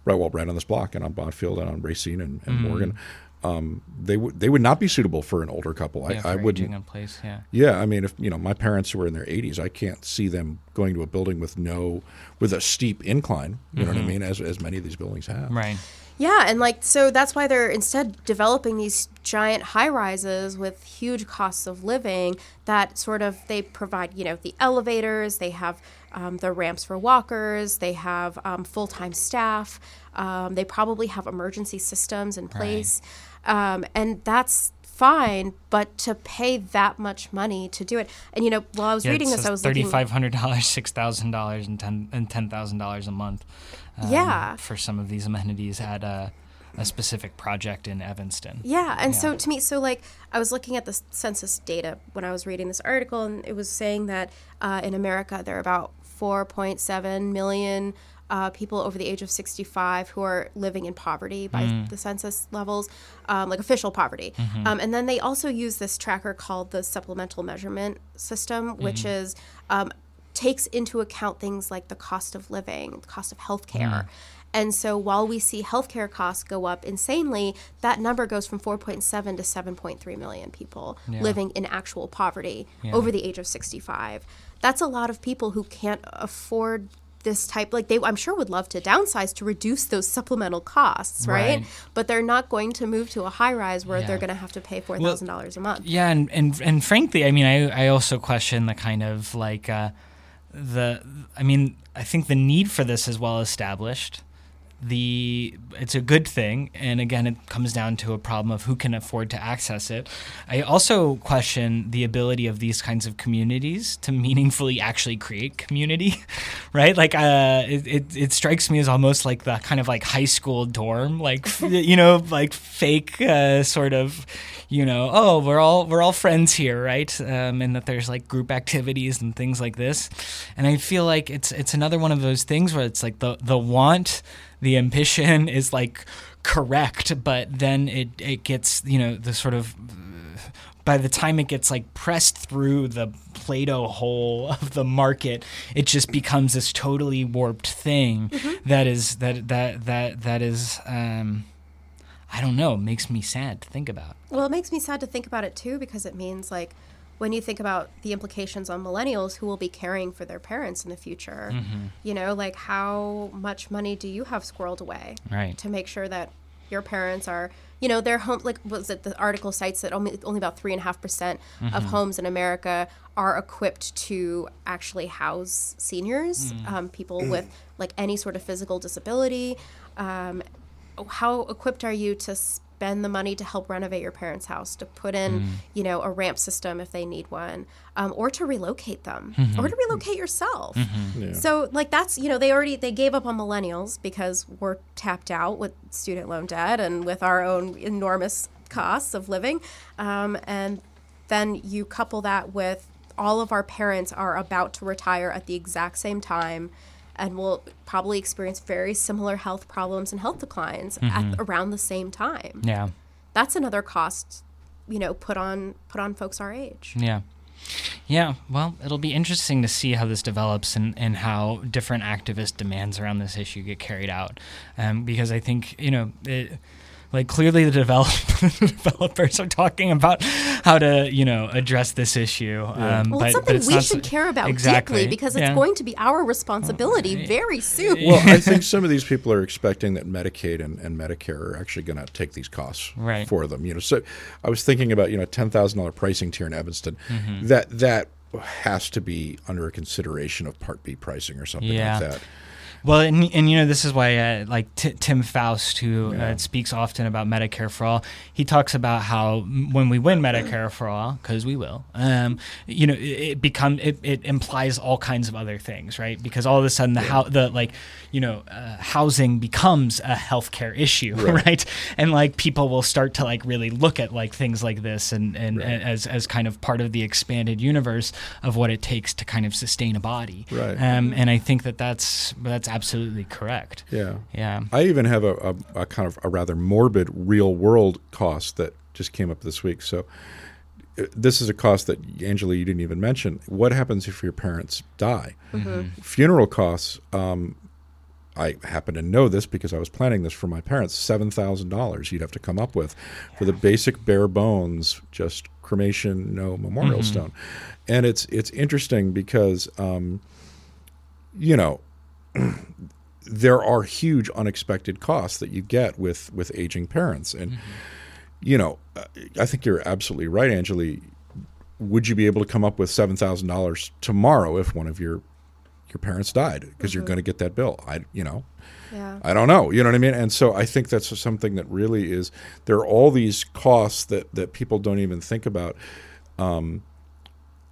right, well, right on this block and on Bonfield and on Racine and, and Mm. Morgan. Um, they would they would not be suitable for an older couple. yeah, I, I wouldn't. aging in place. Yeah. Yeah, I mean, if you know, my parents were in their 80s, I can't see them going to a building with no, with a steep incline. You know what I mean? As as many of these buildings have. Mm-hmm. Right. Yeah, and like so that's why they're instead developing these giant high rises with huge costs of living that sort of they provide, you know, the elevators, they have um, the ramps for walkers, they have um, full time staff, um, they probably have emergency systems in place, um, and that's fine. But to pay that much money to do it, and you know, while I was Yeah, reading this, I was looking. thirty-five hundred dollars, six thousand dollars, and ten and ten thousand dollars a month. um, Yeah. For some of these amenities at a, a specific project in Evanston. Yeah, and so to me, so like I was looking at the census data when I was reading this article, and it was saying that uh, in America there are about 4.7 million uh, people over the age of 65 who are living in poverty by Mm. the census levels, um, like official poverty. Mm-hmm. Um, and then they also use this tracker called the Supplemental Measurement System, which Mm-hmm. is um, takes into account things like the cost of living, the cost of healthcare. Mm. And so while we see healthcare costs go up insanely, that number goes from 4.7 to 7.3 million people Yeah. living in actual poverty Yeah. over the age of 65. That's a lot of people who can't afford this type like they I'm sure would love to downsize to reduce those supplemental costs, right? Right. But they're not going to move to a high rise where Yeah. they're going to have to pay $4,000 a month. Yeah, and, and and frankly, I mean, I I also question the kind of like uh, the I mean, I think the need for this is well established. The it's a good thing, and again, it comes down to a problem of who can afford to access it. I also question the ability of these kinds of communities to meaningfully actually create community, right? Like, uh, it, it it strikes me as almost like the kind of like high school dorm, like you know, like fake uh, sort of, you know, oh, we're all we're all friends here, right? Um, and that there's like group activities and things like this, and I feel like it's it's another one of those things where it's like the the want, the ambition is like correct, but then it it gets you know the sort of by the time it gets like pressed through the Play-Doh hole of the market, it just becomes this totally warped thing that is that that that that is um, I don't know, makes me sad to think about. Well, it makes me sad to think about it too because it means like when you think about the implications on millennials who will be caring for their parents in the future, Mm-hmm. you know, like how much money do you have squirreled away Right. to make sure that your parents are, you know, their home. Like, was it the article cites that only only about three and a half percent of homes in America are equipped to actually house seniors, Mm. um, people with like any sort of physical disability. Um, how equipped are you to spend the money to help renovate your parents' house, to put in, Mm. you know, a ramp system if they need one, um, or to relocate them, Mhm. or to relocate yourself? Mhm. Yeah. So, like, that's you know, they already they gave up on millennials because we're tapped out with student loan debt and with our own enormous costs of living, um, and then you couple that with all of our parents are about to retire at the exact same time and will probably experience very similar health problems and health declines Mhm. at around the same time. Yeah. That's another cost, you know, put on put on folks our age. Yeah. Yeah, well, it'll be interesting to see how this develops and, and how different activist demands around this issue get carried out. Um, because I think, you know, it, like clearly the develop- developers are talking about how to, you know, address this issue. well, Um, but, it's but something it's we not should so- care about exactly. deeply because it's Yeah. going to be our responsibility very soon. Well, I think some of these people are expecting that Medicaid and, and Medicare are actually going to take these costs Right. for them. You know, so I was thinking about you know ten thousand dollar pricing tier in Evanston. Mhm. That that has to be under a consideration of Part B pricing or something Yeah. like that. Well, and, and you know, this is why, uh, like T- Tim Faust, who uh, speaks often about Medicare for all, he talks about how when we win Medicare for all, because we will, um, you know, it, it become it, it implies all kinds of other things, right? Because all of a sudden, the how the like, you know, uh, housing becomes a healthcare issue, Right. right. And like people will start to like really look at like things like this and and as as kind of part of the expanded universe of what it takes to kind of sustain a body, Right. Um, and I think that that's that's absolutely correct. Yeah. Yeah. I even have a, a, a kind of a rather morbid real world cost that just came up this week. So uh, this is a cost that Anjali you didn't even mention. What happens if your parents die? Mhm. Funeral costs. Um, I happen to know this because I was planning this for my parents. Seven thousand dollars you'd have to come up with for the basic bare bones, just cremation, no memorial Mhm. stone. And it's it's interesting because um, you know there are huge unexpected costs that you get with with aging parents. And you know i think you're absolutely right Anjali. Would you be able to come up with $7000 tomorrow if one of your your parents died? Because you're Mhm. going to get that bill. I you know Yeah. i don't know. You know what i mean? And so i think that's something that really is there are all these costs that that people don't even think about. Um,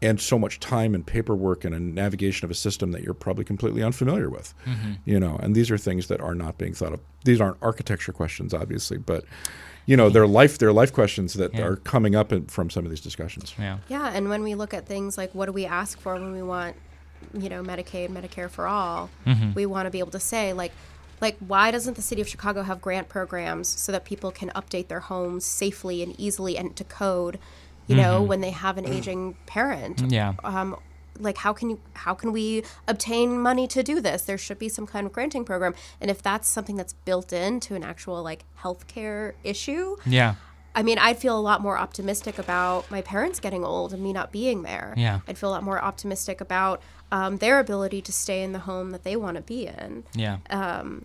and so much time and paperwork and a navigation of a system that you're probably completely unfamiliar with Mhm. you know and these are things that are not being thought of these aren't architecture questions obviously but you know they're life they're life questions that Yeah. are coming up in, from some of these discussions yeah Yeah, and when we look at things like what do we ask for when we want, you know, Medicaid, Medicare for all, Mhm. we want to be able to say like like why doesn't the city of Chicago have grant programs so that people can update their homes safely and easily and to code, you know, Mhm. when they have an aging parent? Yeah. Um like how can you how can we obtain money to do this? There should be some kind of granting program. And if that's something that's built into an actual like healthcare issue, Yeah. I mean, I'd feel a lot more optimistic about my parents getting old and me not being there. Yeah. I'd feel a lot more optimistic about um, their ability to stay in the home that they want to be in. Yeah. Um,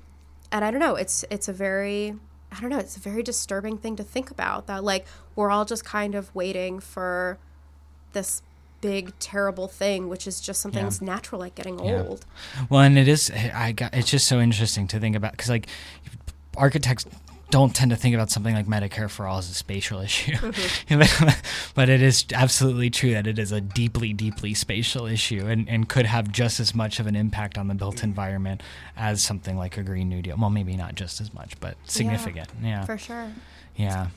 and I don't know. It's it's a very I don't know. It's a very disturbing thing to think about. That like we're all just kind of waiting for this big terrible thing, which is just something Yeah. that's natural, like getting Yeah. old. Well, and it is. I got. It's just so interesting to think about because like architects don't tend to think about something like Medicare for all as a spatial issue, mm-hmm. but it is absolutely true that it is a deeply, deeply spatial issue and, and could have just as much of an impact on the built environment as something like a Green New Deal. Well, maybe not just as much, but significant. Yeah, for sure. Yeah.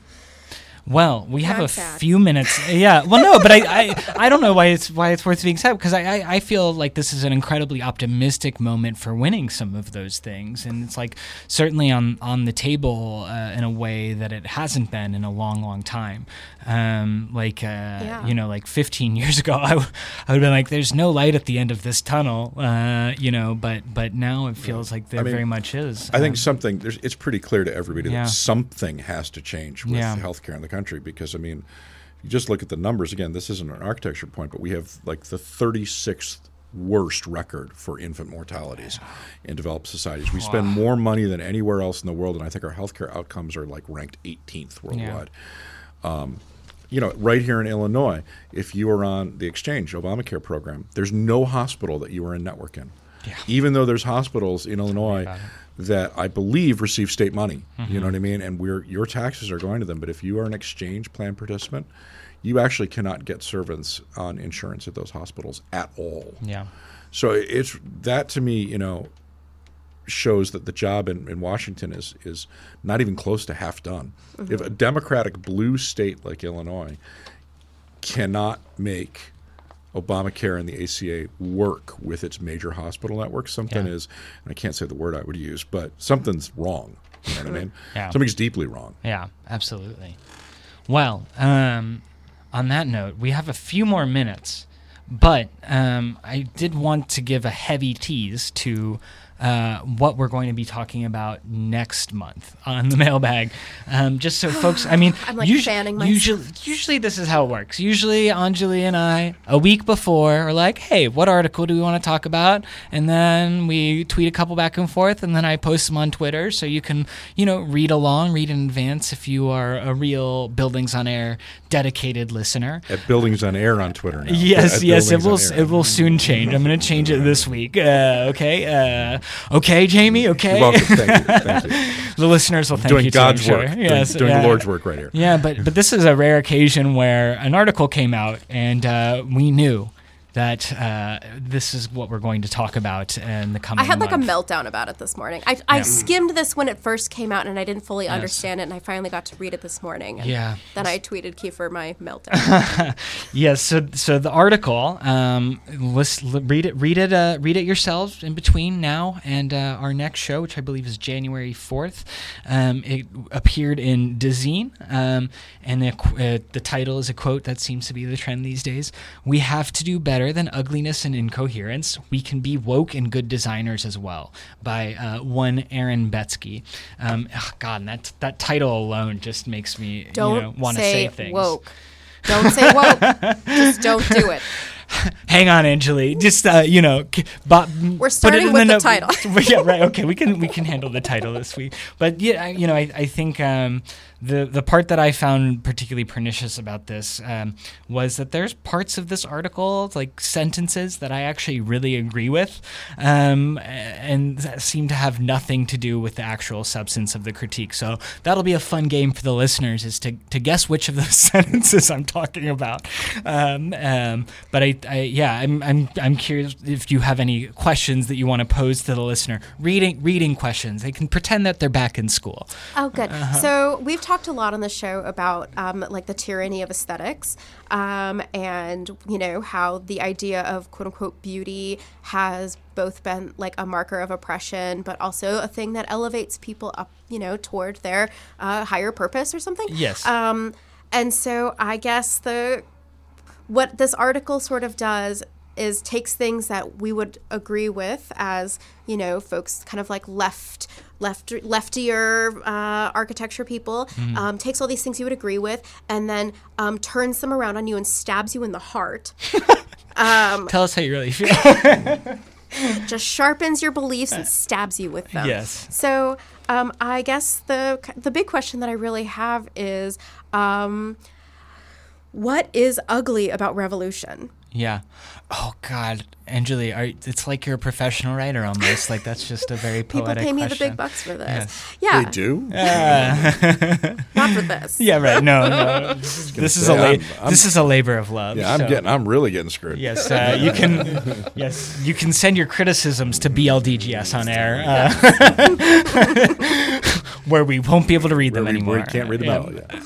Well, we have I'm a sad. few minutes. Yeah. Well, no, but I, I, I don't know why it's why it's worth being said because I, I, I feel like this is an incredibly optimistic moment for winning some of those things, and it's like certainly on on the table uh, in a way that it hasn't been in a long, long time. Um, like uh, you know, like 15 years ago, I, w- I would have been like, "There's no light at the end of this tunnel," uh, you know. But but now it feels like there I mean, very much is. I think Um, something there's, it's pretty clear to everybody Yeah. that something has to change with Yeah. healthcare in the country because I mean, you just look at the numbers again. This isn't an architecture point, but we have like the 36th worst record for infant mortalities in developed societies. We spend more money than anywhere else in the world, and I think our healthcare outcomes are like ranked 18th worldwide. Um, you know, right here in Illinois, if you are on the exchange Obamacare program, there's no hospital that you are in network in. Even though there's hospitals in Illinois that I believe receive state money, you know mm-hmm. what I mean, and we're your taxes are going to them. But if you are an exchange plan participant, you actually cannot get servants on insurance at those hospitals at all. Yeah. So it's that to me, you know, shows that the job in, in Washington is is not even close to half done. If mm-hmm. a Democratic blue state like Illinois cannot make Obamacare and the ACA work with its major hospital network, something Yeah. is, and I can't say the word I would use, but something's wrong. You know what I mean? Yeah. Something's deeply wrong. Yeah, absolutely. Well, um, on that note, we have a few more minutes, but um, I did want to give a heavy tease to uh, what we're going to be talking about next month on the mailbag. Um, just so folks, I mean, I'm, like, usu- fanning myself. usually, usually this is how it works. Usually, Anjali and I, a week before, are like, "Hey, what article do we want to talk about?" And then we tweet a couple back and forth, and then I post them on Twitter, so you can, you know, read along, read in advance if you are a real Buildings on Air dedicated listener. At Buildings on Air on Twitter now. Yes, At yes, it will. It will soon change. I'm going to change it this week. Uh, okay, uh, okay, Jamie. Okay. You're welcome. Thank you. Thank you. the listeners will thank Doing you. too, God's sure. work. Doing- Yes, doing the yeah. Lord's work right here. Yeah, but but this is a rare occasion where an article came out and uh, we knew that uh, this is what we're going to talk about in the coming. I had like a meltdown about it this morning. I, I Yeah. skimmed this when it first came out and I didn't fully Yes. understand it, and I finally got to read it this morning. And Yeah. Then I tweeted Kiefer my meltdown. yes. So, so the article, um, let's read it, read it, uh, read it yourselves in between now and uh, our next show, which I believe is January fourth. Um, it appeared in Dezeen, um, and the, uh, the title is a quote that seems to be the trend these days. We have to do better than ugliness and incoherence. We can be woke and good designers as well. By uh, one Aaron Betsky. Um, ugh, God, and that that title alone just makes me Don't you know, want to say, say things. woke. Don't say woke. Just don't do it. Hang on, Anjali. Just uh, you know, but We're starting with the title. yeah, right. Okay, we can we can handle the title this week. But yeah, you know, I, I think um, the the part that I found particularly pernicious about this um, was that there's parts of this article, like sentences, that I actually really agree with, um, and that seem to have nothing to do with the actual substance of the critique. So that'll be a fun game for the listeners, is to to guess which of those sentences I'm talking about. Um, um, but I, I, yeah, I'm, I'm, I'm curious if you have any questions that you want to pose to the listener. Reading, reading questions. They can pretend that they're back in school. Oh, good. Uh-huh. So we've talked a lot on the show about um, like the tyranny of aesthetics, um, and you know how the idea of quote unquote beauty has both been like a marker of oppression, but also a thing that elevates people up, you know, toward their uh, higher purpose or something. Yes. Um, and so I guess the what this article sort of does is takes things that we would agree with as you know folks kind of like left left leftier uh, architecture people Mm-hmm. um, takes all these things you would agree with and then um, turns them around on you and stabs you in the heart Tell us how you really feel. just sharpens your beliefs and stabs you with them. Yes. So um, I guess the the big question that I really have is, um, what is ugly about revolution? Yeah. Oh God, Anjali, are, it's like you're a professional writer almost. like that's just a very poetic. People pay me the big bucks for this. Yes. Yeah, They do? not for this. Yeah, right. No, no. This is, this is a say, la- I'm- I'm- this is a labor of love. Yeah, I'm so- getting. I'm really getting screwed. Yes, uh, you can. yes, you can send your criticisms to BLDGS on air, uh, where we won't be able to read them Where we, anymore. where we can't read them Yeah. out. Yeah.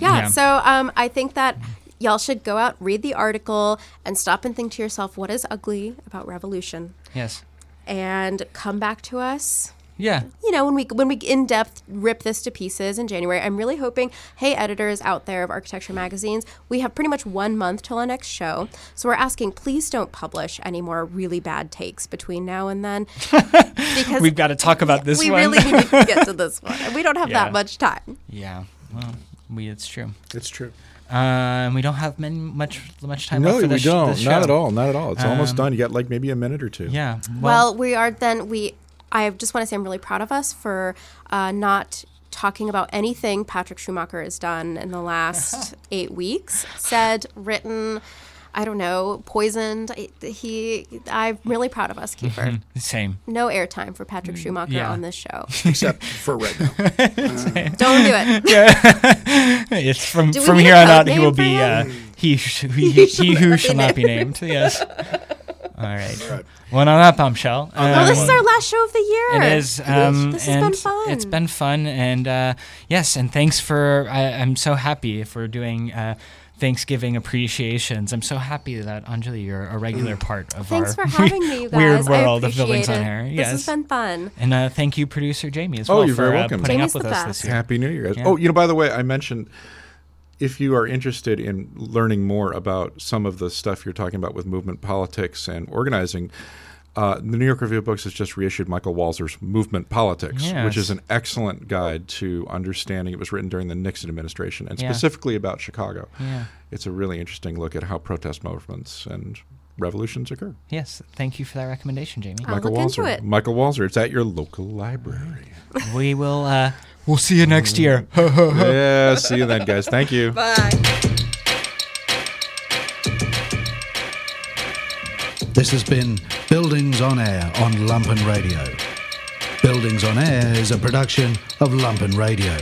Yeah, Yeah. so um, I think that y'all should go out, read the article, and stop and think to yourself, what is ugly about revolution? Yes. And come back to us. Yeah. You know, when we when we in depth rip this to pieces in January, I'm really hoping, hey, editors out there of architecture magazines, we have pretty much one month till our next show. So we're asking, please don't publish any more really bad takes between now and then, because We've got to talk about this we one. really need to get to this one, and we don't have Yeah. that much time. yeah. Well, we. It's true. It's true. Uh, and we don't have many, much much time No, left for we this, don't. this Not at all. Not at all. It's almost Um, done. You got like maybe a minute or two. Yeah. Well, we are then we. I just want to say I'm really proud of us for uh, not talking about anything Patrick Schumacher has done in the last eight weeks. Said, written, I don't know, poisoned. I- He. I'm really proud of us, Kiefer. Same. No airtime for Patrick Schumacher yeah. on this show. Except for right now. Don't do it. it's from Do from here on out. He will be uh, him? he sh- he, he, he who shall not be named. Yes. All right. Well, on that bombshell. Well, this um, is our last show of the year. It is. Um, this has and been fun. It's been fun, and uh, yes, and thanks for. I, I'm so happy if we're doing uh, Thanksgiving appreciations. I'm so happy that Anjali, you're a regular part of Thanks our for having me, you guys. weird world of appreciate buildings on it. air. This Yes, has been fun. and uh, thank you, producer Jamie, as Oh, well you're for very uh, welcome. putting Jamie's up with the us this year. Happy New Year, guys. Yeah. Oh, you know, by the way, I mentioned if you are interested in learning more about some of the stuff you're talking about with movement politics and organizing, uh, the New York Review of Books has just reissued Michael Walzer's Movement Politics, which is an excellent guide to understanding. It was written during the Nixon administration and Yeah. specifically about Chicago. Yeah. It's a really interesting look at how protest movements and revolutions occur. Yes, thank you for that recommendation, Jamie. I'll Michael look into Walzer. it. Michael Walzer. It's at your local library. we will. Uh, we'll see you next year. yeah, see you then, guys. Thank you. Bye. This has been Buildings on Air on Lumpen Radio. Buildings on Air is a production of Lumpen Radio.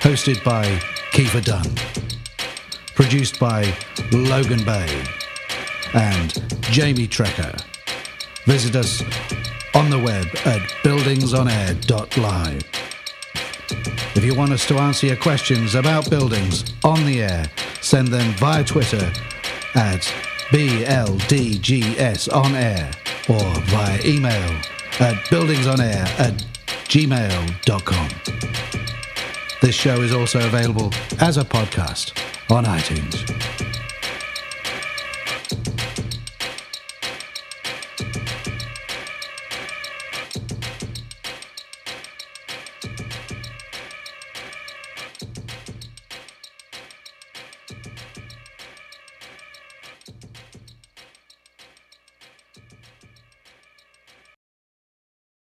Hosted by Kiefer Dunn. Produced by Logan Bay and Jamie Trecker. Visit us on the web at buildingsonair.live. If you want us to answer your questions about buildings on the air, send them via Twitter at BLDGS on air or via email at buildingsonair at gmail.com. This show is also available as a podcast on iTunes.